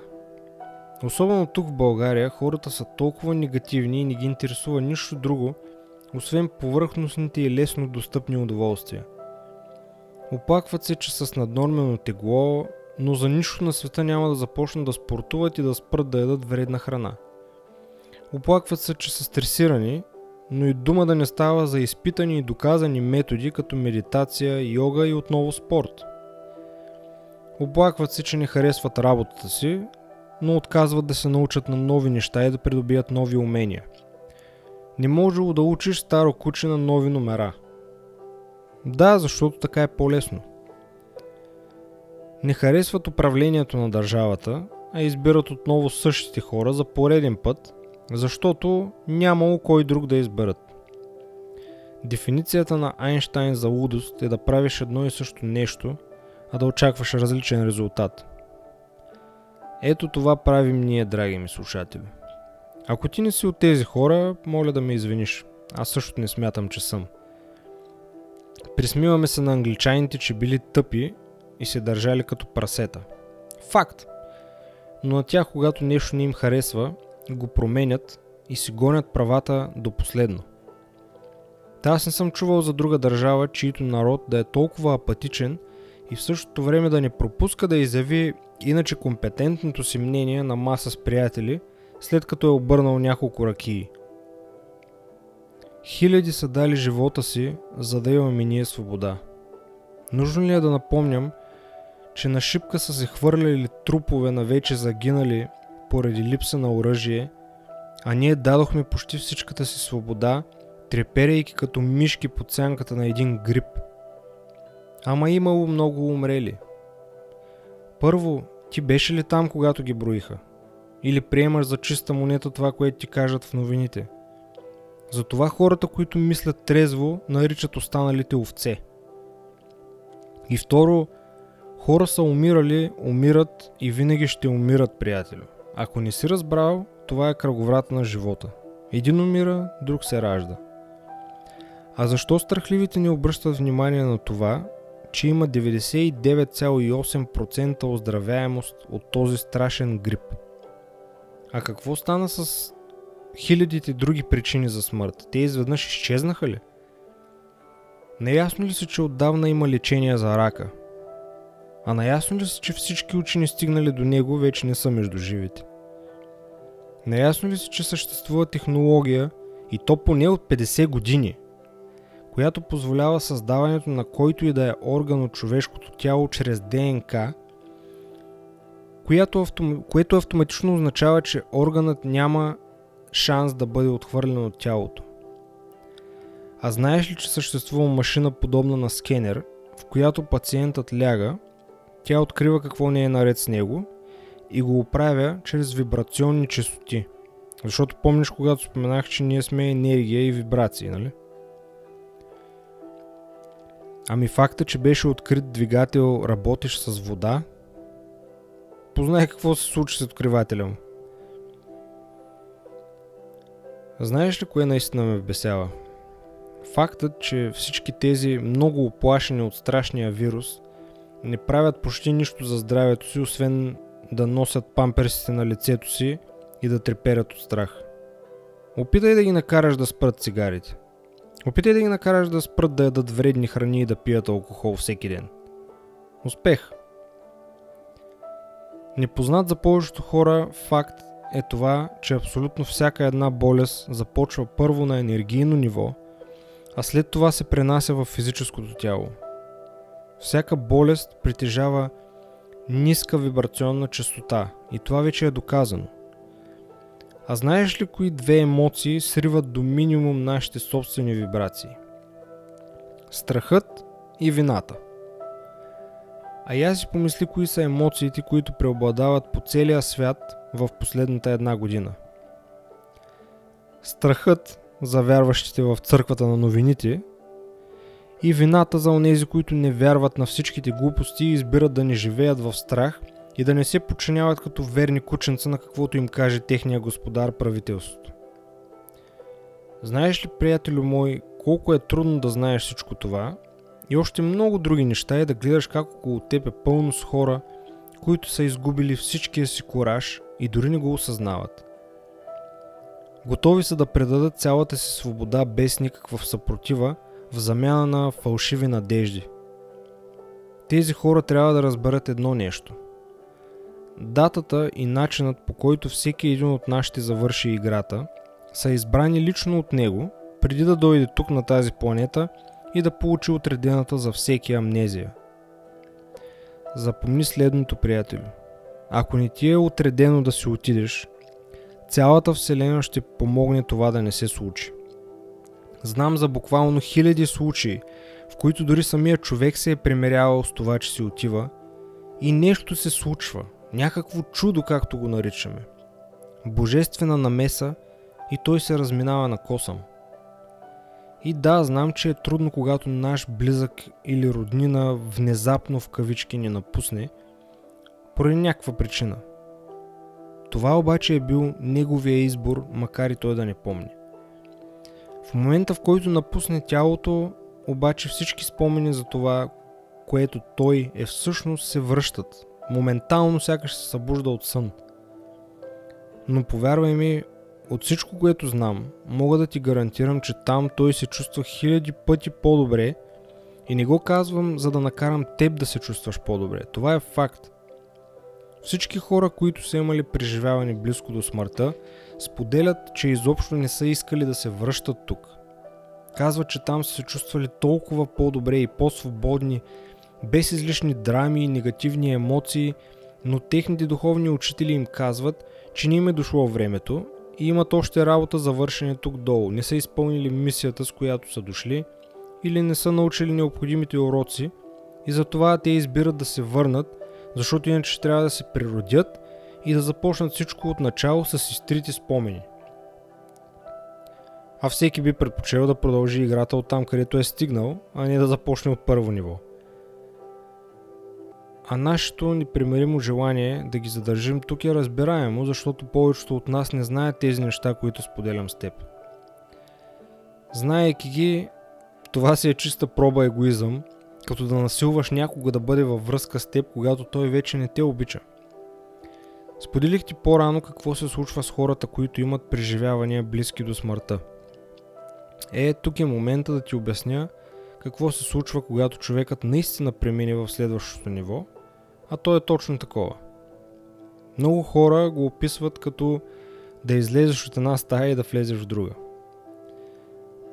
Особено тук в България хората са толкова негативни и не ги интересува нищо друго, освен повърхностните и лесно достъпни удоволствия. Оплакват се, че с наднормено тегло, но за нищо на света няма да започнат да спортуват и да спрат да ядат вредна храна. Оплакват се, че са стресирани, но и дума да не става за изпитани и доказани методи като медитация, йога и отново спорт. Оплакват се, че не харесват работата си, но отказват да се научат на нови неща и да придобият нови умения. Не можело да учиш старо куче на нови номера. Да, защото така е по-лесно. Не харесват управлението на държавата, а избират отново същите хора за пореден път, защото нямало кой друг да изберат. Дефиницията на Айнштайн за лудост е да правиш едно и също нещо, а да очакваш различен резултат. Ето това правим ние, драги ми слушатели. Ако ти не си от тези хора, моля да ме извиниш. Аз също не смятам, че съм. Присмиваме се на англичаните, че били тъпи и се държали като прасета. Факт! Но на тях, когато нещо не им харесва, го променят и си гонят правата до последно. Та аз не съм чувал за друга държава, чието народ да е толкова апатичен и в същото време да не пропуска да изяви иначе компетентното си мнение на маса с приятели, след като е обърнал няколко ракии. Хиляди са дали живота си, за да имаме ние свобода. Нужно ли е да напомням, че на шипка са се хвърляли трупове на вече загинали поради липса на оръжие, а ние дадохме почти всичката си свобода, треперейки като мишки под сянката на един грип. Ама имало много умрели. Първо, ти беше ли там, когато ги броиха? Или приемаш за чиста монета това, което ти кажат в новините? Затова хората, които мислят трезво, наричат останалите овце. И второ, хора са умирали, умират и винаги ще умират, приятелю. Ако не си разбрал, това е кръговрат на живота. Един умира, друг се ражда. А защо страхливите ни обръщат внимание на това, че има 99,8% оздравяемост от този страшен грип? А какво стана с хилядите други причини за смърт? Те изведнъж изчезнаха ли? Неясно ли си, че отдавна има лечение за рака? А наясно ли си, че всички учени стигнали до него вече не са между живите? Наясно ли си, че съществува технология и то поне от 50 години, която позволява създаването на който и да е орган от човешкото тяло чрез ДНК, която което автоматично означава, че органът няма шанс да бъде отхвърлен от тялото. А знаеш ли, че съществува машина подобна на скенер, в която пациентът ляга, тя открива какво не е наред с него и го оправя чрез вибрационни частоти. Защото помниш, когато споменах, че ние сме енергия и вибрации, нали? Ами факта, че беше открит двигател работещ с вода, познай какво се случи с откривателя му. Знаеш ли кое наистина ме бесява? Фактът, че всички тези много оплашени от страшния вирус не правят почти нищо за здравето си, освен да носят памперсите на лицето си и да треперят от страх. Опитай да ги накараш да спрат цигарите. Опитай да ги накараш да спрат да ядат вредни храни и да пият алкохол всеки ден. Успех! Непознат за повечето хора факт е това, че абсолютно всяка една болест започва първо на енергийно ниво, а след това се пренася в физическото тяло. Всяка болест притежава ниска вибрационна частота и това вече е доказано. А знаеш ли кои две емоции сриват до минимум нашите собствени вибрации? Страхът и вината. А я си помисли кои са емоциите, които преобладават по целия свят в последната една година. Страхът за вярващите в църквата на новините и вината за онези, които не вярват на всичките глупости и избират да не живеят в страх и да не се подчиняват като верни кученца на каквото им каже техния господар правителството. Знаеш ли, приятелю мой, колко е трудно да знаеш всичко това и още много други неща и да гледаш как около теб е пълно с хора, които са изгубили всичкия си кораж и дори не го осъзнават. Готови са да предадат цялата си свобода без никаква съпротива в замяна на фалшиви надежди. Тези хора трябва да разберат едно нещо. Датата и начинът по който всеки един от нас ще завърши играта са избрани лично от него, преди да дойде тук на тази планета и да получи отредената за всеки амнезия. Запомни следното, приятелю. Ако не ти е отредено да си отидеш, цялата Вселена ще помогне това да не се случи. Знам за буквално хиляди случаи, в които дори самия човек се е примерявал с това, че си отива и нещо се случва, някакво чудо, както го наричаме. Божествена намеса и той се разминава на косъм. И да, знам, че е трудно, когато наш близък или роднина внезапно в кавички ни напусне, поради някаква причина. Това обаче е бил неговия избор, макар и той да не помни. В момента, в който напусне тялото, обаче всички спомени за това, което той е всъщност се връщат. Моментално сякаш се събужда от сън. Но повярвай ми, от всичко, което знам, мога да ти гарантирам, че там той се чувства хиляди пъти по-добре и не го казвам, за да накарам теб да се чувстваш по-добре. Това е факт. Всички хора, които са имали преживяване близко до смъртта, споделят, че изобщо не са искали да се връщат тук. Казват, че там са се чувствали толкова по-добре и по-свободни, без излишни драми и негативни емоции, но техните духовни учители им казват, че не им е дошло времето и имат още работа за вършене тук долу. Не са изпълнили мисията, с която са дошли, или не са научили необходимите уроци и затова те избират да се върнат, защото иначе трябва да се природят и да започнат всичко от начало с изтрити спомени. А всеки би предпочел да продължи играта от там, където е стигнал, а не да започне от първо ниво. А нашето непримеримо желание да ги задържим тук е разбираемо, защото повечето от нас не знаят тези неща, които споделям с теб. Знаейки ги, това си е чиста проба егоизъм, като да насилваш някога да бъде във връзка с теб, когато той вече не те обича. Споделих ти по-рано какво се случва с хората, които имат преживявания близки до смъртта. Е, тук е момента да ти обясня какво се случва, когато човекът наистина премине в следващото ниво, а то е точно такова. Много хора го описват като да излезеш от една стая и да влезеш в друга.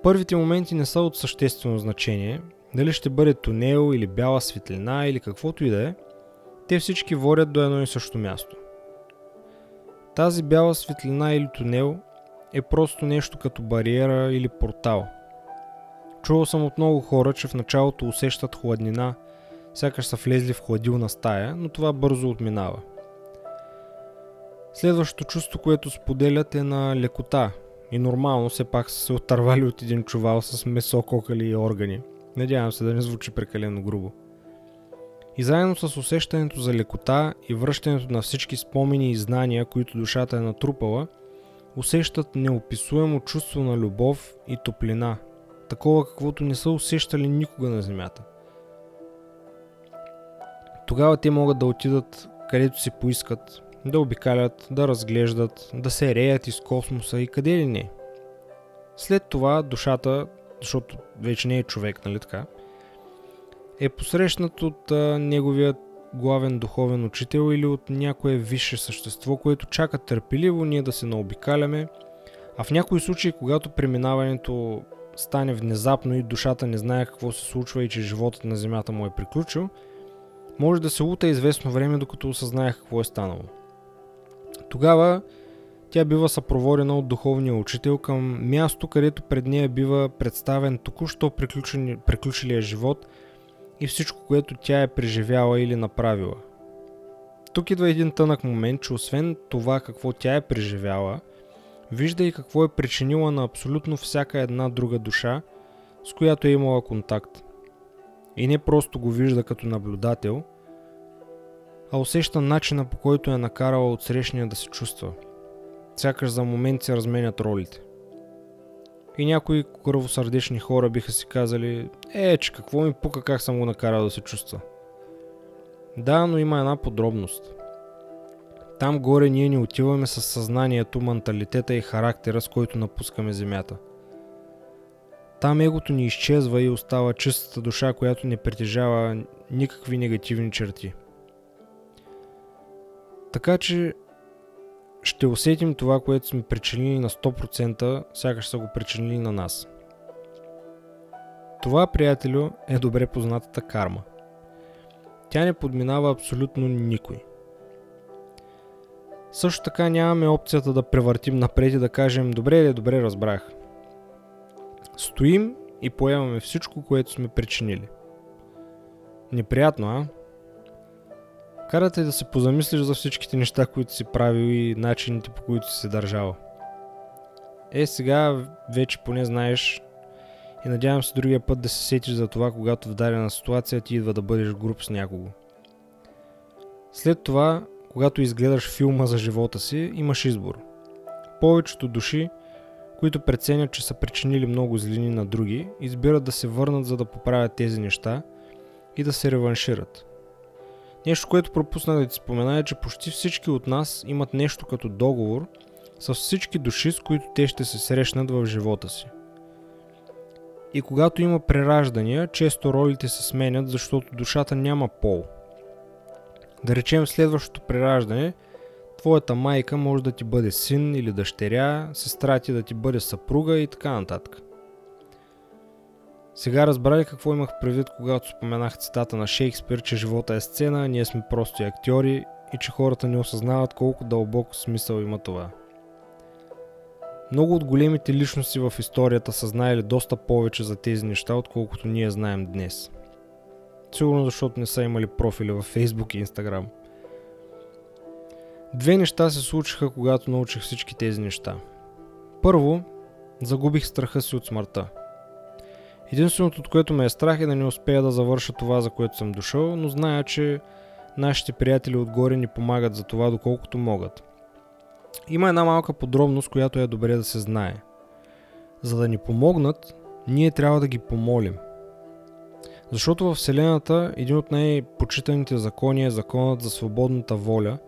Първите моменти не са от съществено значение, дали ще бъде тунел или бяла светлина или каквото и да е, те всички водят до едно и също място. Тази бяла светлина или тунел е просто нещо като бариера или портал. Чувал съм от много хора, че в началото усещат хладнина, сякаш са влезли в хладилна стая, но това бързо отминава. Следващото чувство, което споделят е на лекота. И нормално все пак са се отървали от един чувал с месо, кокали и органи. Надявам се да не звучи прекалено грубо. И заедно с усещането за лекота и връщането на всички спомени и знания, които душата е натрупала, усещат неописуемо чувство на любов и топлина, такова каквото не са усещали никога на Земята. Тогава те могат да отидат където си поискат, да обикалят, да разглеждат, да се реят из космоса и къде ли не. След това душата, защото вече не е човек, нали така, е посрещнат от а, неговият главен духовен учител или от някое висше същество, което чака търпеливо ние да се наобикаляме, а в някои случаи, когато преминаването стане внезапно и душата не знае какво се случва и че животът на Земята му е приключил, може да се лута известно време, докато осъзнае какво е станало. Тогава тя бива съпроводена от духовния учител към място, където пред нея бива представен току-що приключилия живот и всичко, което тя е преживяла или направила. Тук идва един тънък момент, че освен това какво тя е преживяла, вижда и какво е причинила на абсолютно всяка една друга душа, с която е имала контакт. И не просто го вижда като наблюдател – а усеща начина по който е накарала от срещния да се чувства. Сякаш за момент се разменят ролите. И някои кръвосърдечни хора биха си казали, е, че какво ми пука как съм го накарал да се чувства. Да, но има една подробност. Там горе ние ни отиваме с съзнанието, менталитета и характера, с който напускаме земята. Там егото ни изчезва и остава чистата душа, която не притежава никакви негативни черти – така че ще усетим това, което сме причинили на 100%, сякаш са го причинили на нас. Това, приятелю, е добре познатата карма. Тя не подминава абсолютно никой. Също така нямаме опцията да превъртим напред и да кажем добре или добре разбрах. Стоим и поемаме всичко, което сме причинили. Неприятно, а? Карате да се позамислиш за всичките неща, които си правил и начините по които си се държал. Е, сега вече поне знаеш и надявам се другия път да се сетиш за това, когато в дадена ситуация ти идва да бъдеш груп с някого. След това, когато изгледаш филма за живота си, имаш избор. Повечето души, които преценят, че са причинили много злини на други, избират да се върнат за да поправят тези неща и да се реваншират – Нещо, което пропуснах да ти спомена е, че почти всички от нас имат нещо като договор с всички души, с които те ще се срещнат в живота си. И когато има прераждания, често ролите се сменят, защото душата няма пол. Да речем следващото прераждане, твоята майка може да ти бъде син или дъщеря, сестра ти да ти бъде съпруга и така нататък. Сега разбрали какво имах предвид, когато споменах цитата на Шекспир, че живота е сцена, ние сме просто актьори и че хората не осъзнават колко дълбоко смисъл има това. Много от големите личности в историята са знаели доста повече за тези неща, отколкото ние знаем днес. Сигурно защото не са имали профили във Facebook и Instagram. Две неща се случиха, когато научих всички тези неща. Първо, загубих страха си от смъртта – Единственото, от което ме е страх е да не успея да завърша това, за което съм дошъл, но зная, че нашите приятели отгоре ни помагат за това, доколкото могат. Има една малка подробност, която е добре да се знае. За да ни помогнат, ние трябва да ги помолим. Защото в Вселената един от най-почитаните закони е законът за свободната воля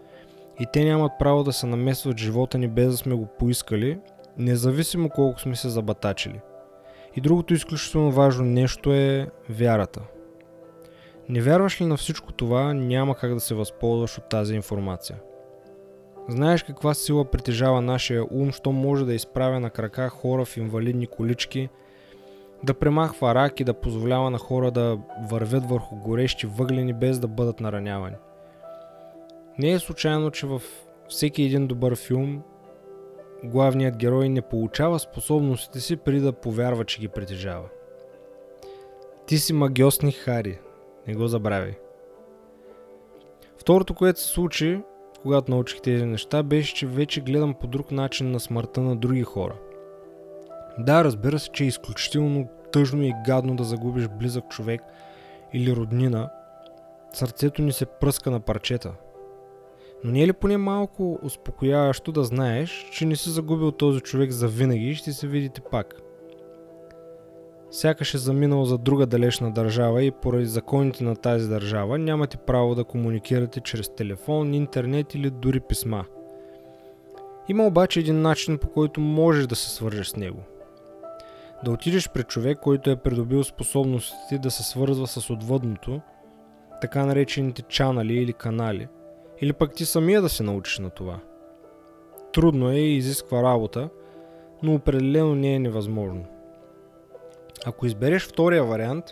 и те нямат право да се намесват живота ни без да сме го поискали, независимо колко сме се забатачили. И другото изключително важно нещо е вярата. Не вярваш ли на всичко това, няма как да се възползваш от тази информация. Знаеш каква сила притежава нашия ум, що може да изправя на крака хора в инвалидни колички, да премахва рак и да позволява на хора да вървят върху горещи въглени без да бъдат наранявани. Не е случайно, че в всеки един добър филм главният герой не получава способностите си преди да повярва, че ги притежава. Ти си магиосник Хари. Не го забравяй. Второто, което се случи, когато научих тези неща, беше, че вече гледам по друг начин на смъртта на други хора. Да, разбира се, че е изключително тъжно и гадно да загубиш близък човек или роднина. Сърцето ни се пръска на парчета. Но не е ли поне малко успокояващо да знаеш, че не си загубил този човек за винаги и ще се видите пак – сякаш е заминал за друга далечна държава и поради законите на тази държава нямате право да комуникирате чрез телефон, интернет или дори писма. Има обаче един начин по който можеш да се свържеш с него. Да отидеш при човек, който е придобил способностите да се свързва с отвъдното, така наречените чанали или канали, или пък ти самия да се научиш на това. Трудно е и изисква работа, но определено не е невъзможно. Ако избереш втория вариант,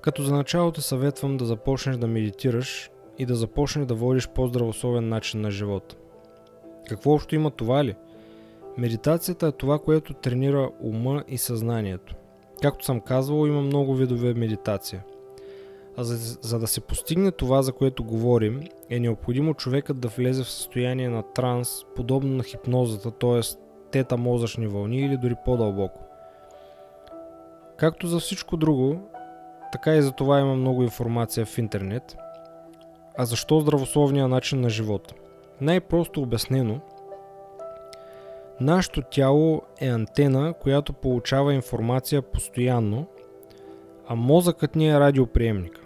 като за начало те съветвам да започнеш да медитираш и да започнеш да водиш по-здравословен начин на живот. Какво общо има това ли? Медитацията е това, което тренира ума и съзнанието. Както съм казвал, има много видове медитация. За, за да се постигне това, за което говорим, е необходимо човекът да влезе в състояние на транс, подобно на хипнозата, т.е. тета мозъчни вълни или дори по-дълбоко. Както за всичко друго, така и за това има много информация в интернет. А защо здравословния начин на живот? Най-просто обяснено, нашето тяло е антена, която получава информация постоянно, а мозъкът ни е радиоприемник.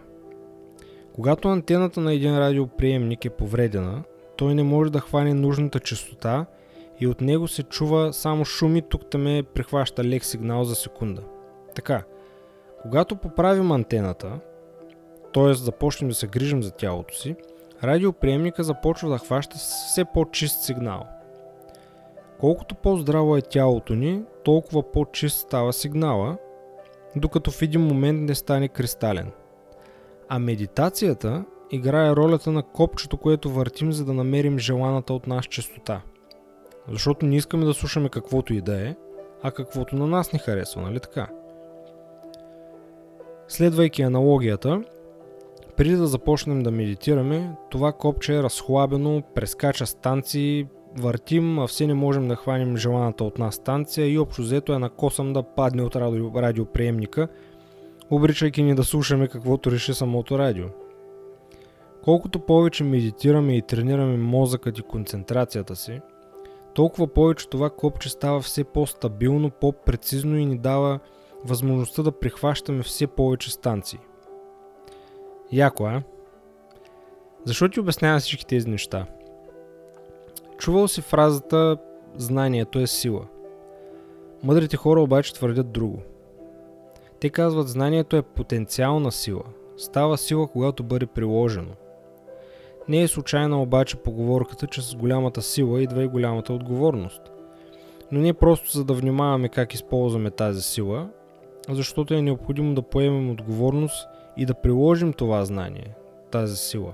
Когато антената на един радиоприемник е повредена, той не може да хване нужната частота и от него се чува само шуми, тук там е прихваща лек сигнал за секунда. Така, когато поправим антената, т.е. започнем да се грижим за тялото си, радиоприемника започва да хваща все по-чист сигнал. Колкото по-здраво е тялото ни, толкова по-чист става сигнала, докато в един момент не стане кристален. А медитацията играе ролята на копчето, което въртим, за да намерим желаната от нас частота. Защото не искаме да слушаме каквото и да е, а каквото на нас ни харесва, нали така? Следвайки аналогията, преди да започнем да медитираме, това копче е разхлабено, прескача станции, въртим, а все не можем да хванем желаната от нас станция и общо взето е накосам да падне от радио, радиоприемника, обричайки ни да слушаме каквото реши самото радио. Колкото повече медитираме и тренираме мозъкът и концентрацията си, толкова повече това копче става все по-стабилно, по-прецизно и ни дава възможността да прихващаме все повече станции. Яко, а? Защо ти обяснявам всички тези неща? Чувал си фразата знанието е сила. Мъдрите хора обаче твърдят друго. Те казват знанието е потенциална сила. Става сила, когато бъде приложено. Не е случайна обаче поговорката, че с голямата сила идва и голямата отговорност. Но не просто за да внимаваме как използваме тази сила, защото е необходимо да поемем отговорност и да приложим това знание, тази сила.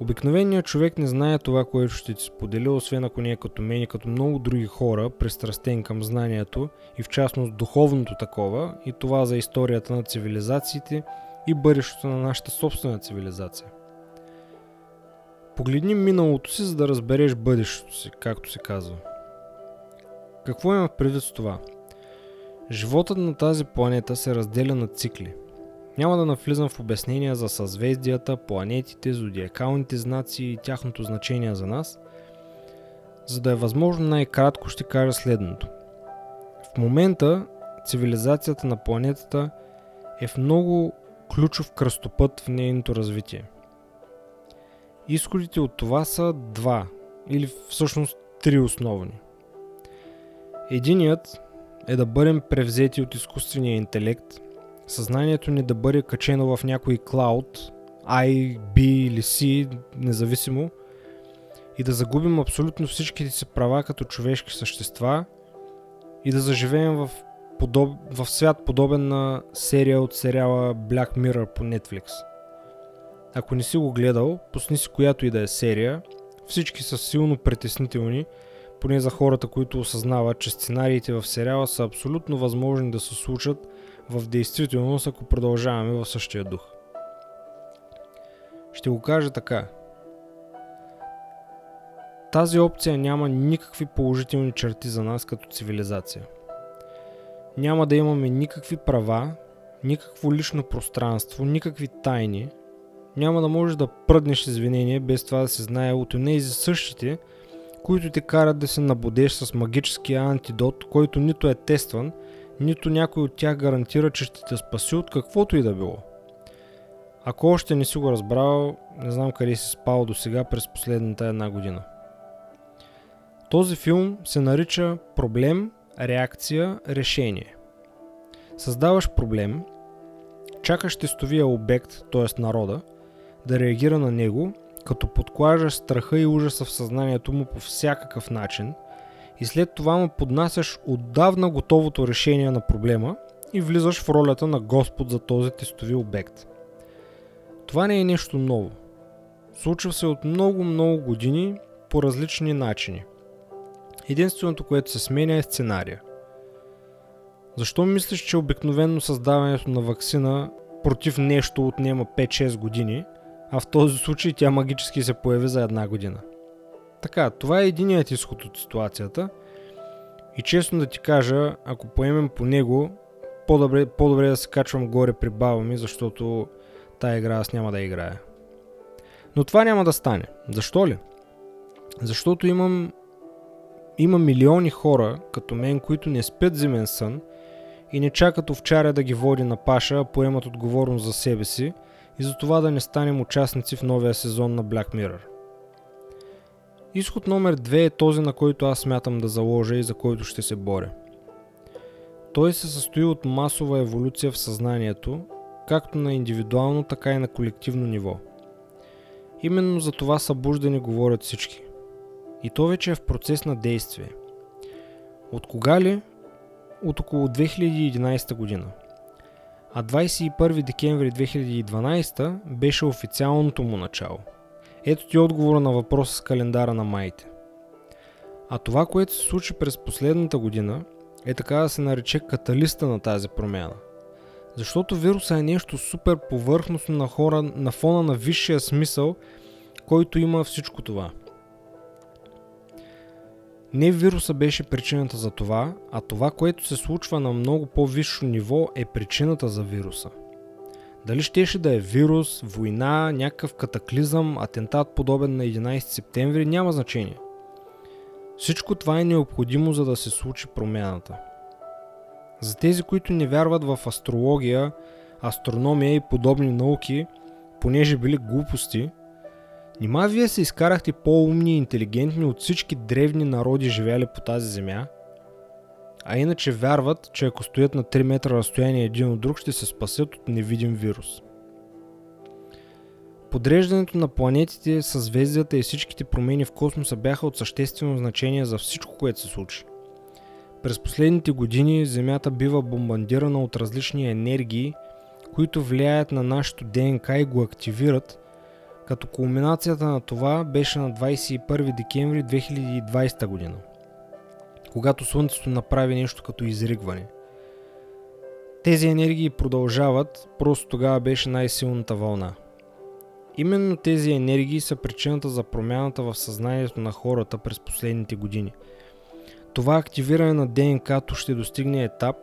Обикновеният човек не знае това, което ще ти споделя, освен ако не е като мен и като много други хора, пристрастен към знанието и в частност духовното такова и това за историята на цивилизациите и бъдещето на нашата собствена цивилизация. Погледни миналото си, за да разбереш бъдещето си, както се казва. Какво има предвид с това? Животът на тази планета се разделя на цикли. Няма да навлизам в обяснения за съзвездията, планетите, зодиакалните знаци и тяхното значение за нас. За да е възможно най-кратко ще кажа следното. В момента цивилизацията на планетата е в много ключов кръстопът в нейното развитие. Изходите от това са два, или всъщност три основни. Единият е да бъдем превзети от изкуствения интелект, съзнанието ни да бъде качено в някой клауд, I, B или C, независимо, и да загубим абсолютно всичките си права като човешки същества и да заживеем в, подоб... в свят подобен на серия от сериала Black Mirror по Netflix. Ако не си го гледал, пусни си която и да е серия. Всички са силно притеснителни, поне за хората, които осъзнават, че сценариите в сериала са абсолютно възможни да се случат в действителност, ако продължаваме в същия дух. Ще го кажа така. Тази опция няма никакви положителни черти за нас като цивилизация. Няма да имаме никакви права, никакво лично пространство, никакви тайни. Няма да можеш да пръднеш извинение без това да се знае от тези същите, които те карат да се набудеш с магическия антидот, който нито е тестван, нито някой от тях гарантира, че ще те спаси от каквото и да било. Ако още не си го разбрал, не знам къде си спал до сега през последната една година. Този филм се нарича Проблем, реакция, решение. Създаваш проблем, чакаш тестовия обект, т.е. народа, да реагира на него, като подклажаш страха и ужаса в съзнанието му по всякакъв начин и след това му поднасяш отдавна готовото решение на проблема и влизаш в ролята на Господ за този тестови обект. Това не е нещо ново. Случва се от много-много години по различни начини – Единственото, което се сменя е сценария. Защо мислиш, че обикновено създаването на вакцина против нещо отнема 5-6 години, а в този случай тя магически се появи за една година? Така, това е единият изход от ситуацията и честно да ти кажа, ако поемем по него, по-добре, по-добре да се качвам горе при баба ми, защото тая игра аз няма да играя. Но това няма да стане. Защо ли? Защото имам има милиони хора, като мен, които не спят зимен сън и не чакат овчаря да ги води на паша, а поемат отговорност за себе си и за това да не станем участници в новия сезон на Black Mirror. Изход номер 2 е този, на който аз смятам да заложа и за който ще се боря. Той се състои от масова еволюция в съзнанието, както на индивидуално, така и на колективно ниво. Именно за това събуждани говорят всички. И то вече е в процес на действие. От кога ли? От около 2011 година. А 21 декември 2012 беше официалното му начало. Ето ти отговора на въпроса с календара на майте. А това, което се случи през последната година, е така да се нарече каталиста на тази промяна. Защото вируса е нещо супер повърхностно на хора на фона на висшия смисъл, който има всичко това – не вируса беше причината за това, а това, което се случва на много по-висше ниво е причината за вируса. Дали щеше да е вирус, война, някакъв катаклизъм, атентат подобен на 11 септември, няма значение. Всичко това е необходимо за да се случи промяната. За тези, които не вярват в астрология, астрономия и подобни науки, понеже били глупости – Нима вие се изкарахте по-умни и интелигентни от всички древни народи живяли по тази земя? А иначе вярват, че ако стоят на 3 метра разстояние един от друг, ще се спасят от невидим вирус. Подреждането на планетите, съзвездията и всичките промени в космоса бяха от съществено значение за всичко, което се случи. През последните години Земята бива бомбандирана от различни енергии, които влияят на нашето ДНК и го активират – като кулминацията на това беше на 21 декември 2020 година, когато Слънцето направи нещо като изригване. Тези енергии продължават, просто тогава беше най-силната вълна. Именно тези енергии са причината за промяната в съзнанието на хората през последните години. Това активиране на ДНК-то ще достигне етап,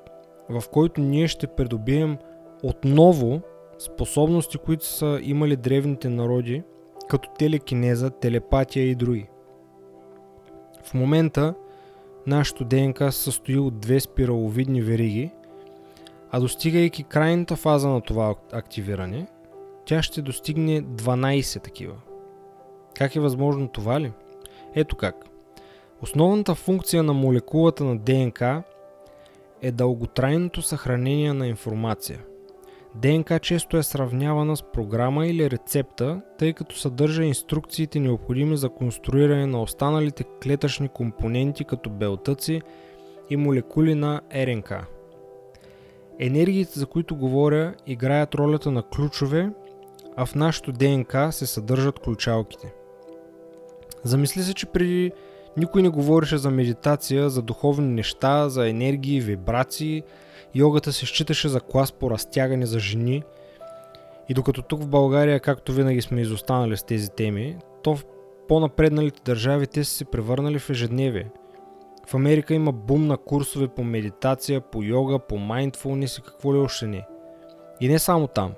в който ние ще придобием отново способности, които са имали древните народи, като телекинеза, телепатия и други. В момента нашето ДНК се състои от две спираловидни вериги, а достигайки крайната фаза на това активиране, тя ще достигне 12 такива. Как е възможно това ли? Ето как. Основната функция на молекулата на ДНК е дълготрайното съхранение на информация – ДНК често е сравнявана с програма или рецепта, тъй като съдържа инструкциите необходими за конструиране на останалите клетъчни компоненти като белтъци и молекули на РНК. Енергиите, за които говоря, играят ролята на ключове, а в нашото ДНК се съдържат ключалките. Замисли се, че преди никой не говореше за медитация, за духовни неща, за енергии, вибрации. Йогата се считаше за клас по разтягане за жени. И докато тук в България, както винаги сме изостанали с тези теми, то в по-напредналите държави те са се превърнали в ежедневие. В Америка има бум на курсове по медитация, по йога, по майндфулнес и какво ли още не. И не само там.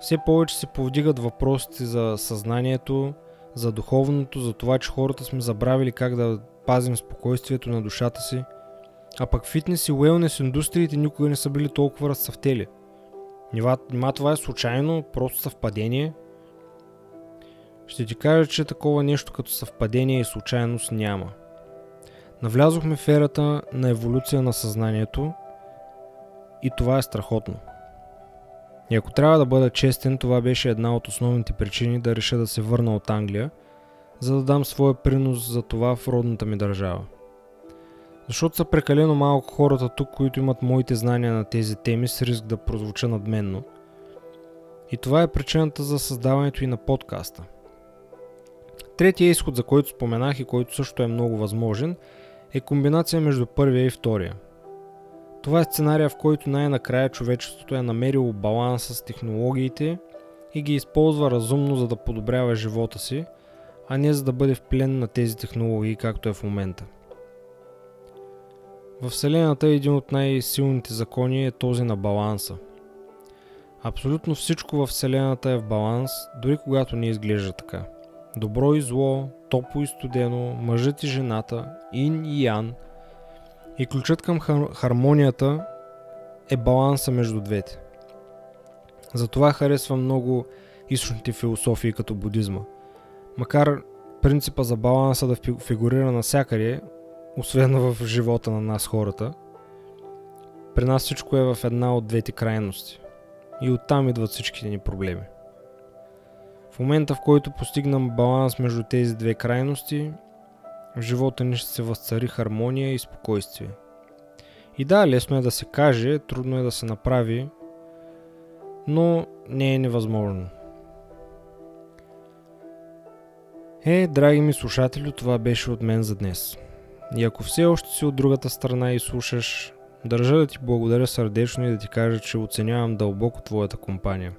Все повече се повдигат въпросите за съзнанието, за духовното, за това, че хората сме забравили как да пазим спокойствието на душата си. А пък фитнес и уелнес индустриите никога не са били толкова разцъфтели. Нима, нима това е случайно, просто съвпадение? Ще ти кажа, че такова нещо като съвпадение и случайност няма. Навлязохме в ерата на еволюция на съзнанието и това е страхотно. И ако трябва да бъда честен, това беше една от основните причини да реша да се върна от Англия, за да дам своя принос за това в родната ми държава. Защото са прекалено малко хората тук, които имат моите знания на тези теми с риск да прозвуча надменно. И това е причината за създаването и на подкаста. Третия изход, за който споменах и който също е много възможен, е комбинация между първия и втория – това е сценария, в който най-накрая човечеството е намерило баланса с технологиите и ги използва разумно, за да подобрява живота си, а не за да бъде в плен на тези технологии, както е в момента. В Вселената един от най-силните закони е този на баланса. Абсолютно всичко в Вселената е в баланс, дори когато не изглежда така. Добро и зло, топло и студено, мъжът и жената, ин и ян – и ключът към хар- хармонията е баланса между двете. Затова харесвам много източните философии като будизма. Макар принципа за баланса да фигурира навсякъде, освен в живота на нас хората, при нас всичко е в една от двете крайности. И оттам идват всичките ни проблеми. В момента, в който постигнам баланс между тези две крайности, в живота ни ще се възцари хармония и спокойствие. И да, лесно е да се каже, трудно е да се направи, но не е невъзможно. Е, драги ми слушатели, това беше от мен за днес. И ако все още си от другата страна и слушаш, държа да ти благодаря сърдечно и да ти кажа, че оценявам дълбоко твоята компания.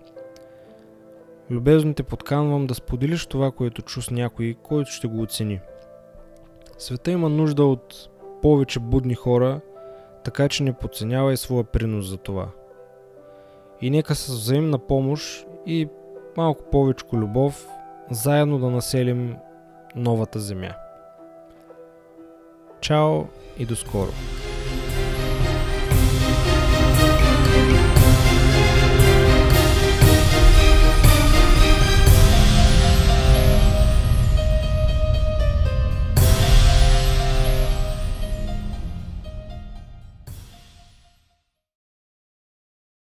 Любезно те подканвам да споделиш това, което чу с някой, който ще го оцени – Света има нужда от повече будни хора, така че не подценявай своя принос за това. И нека с взаимна помощ и малко повече любов, заедно да населим новата земя. Чао и до скоро!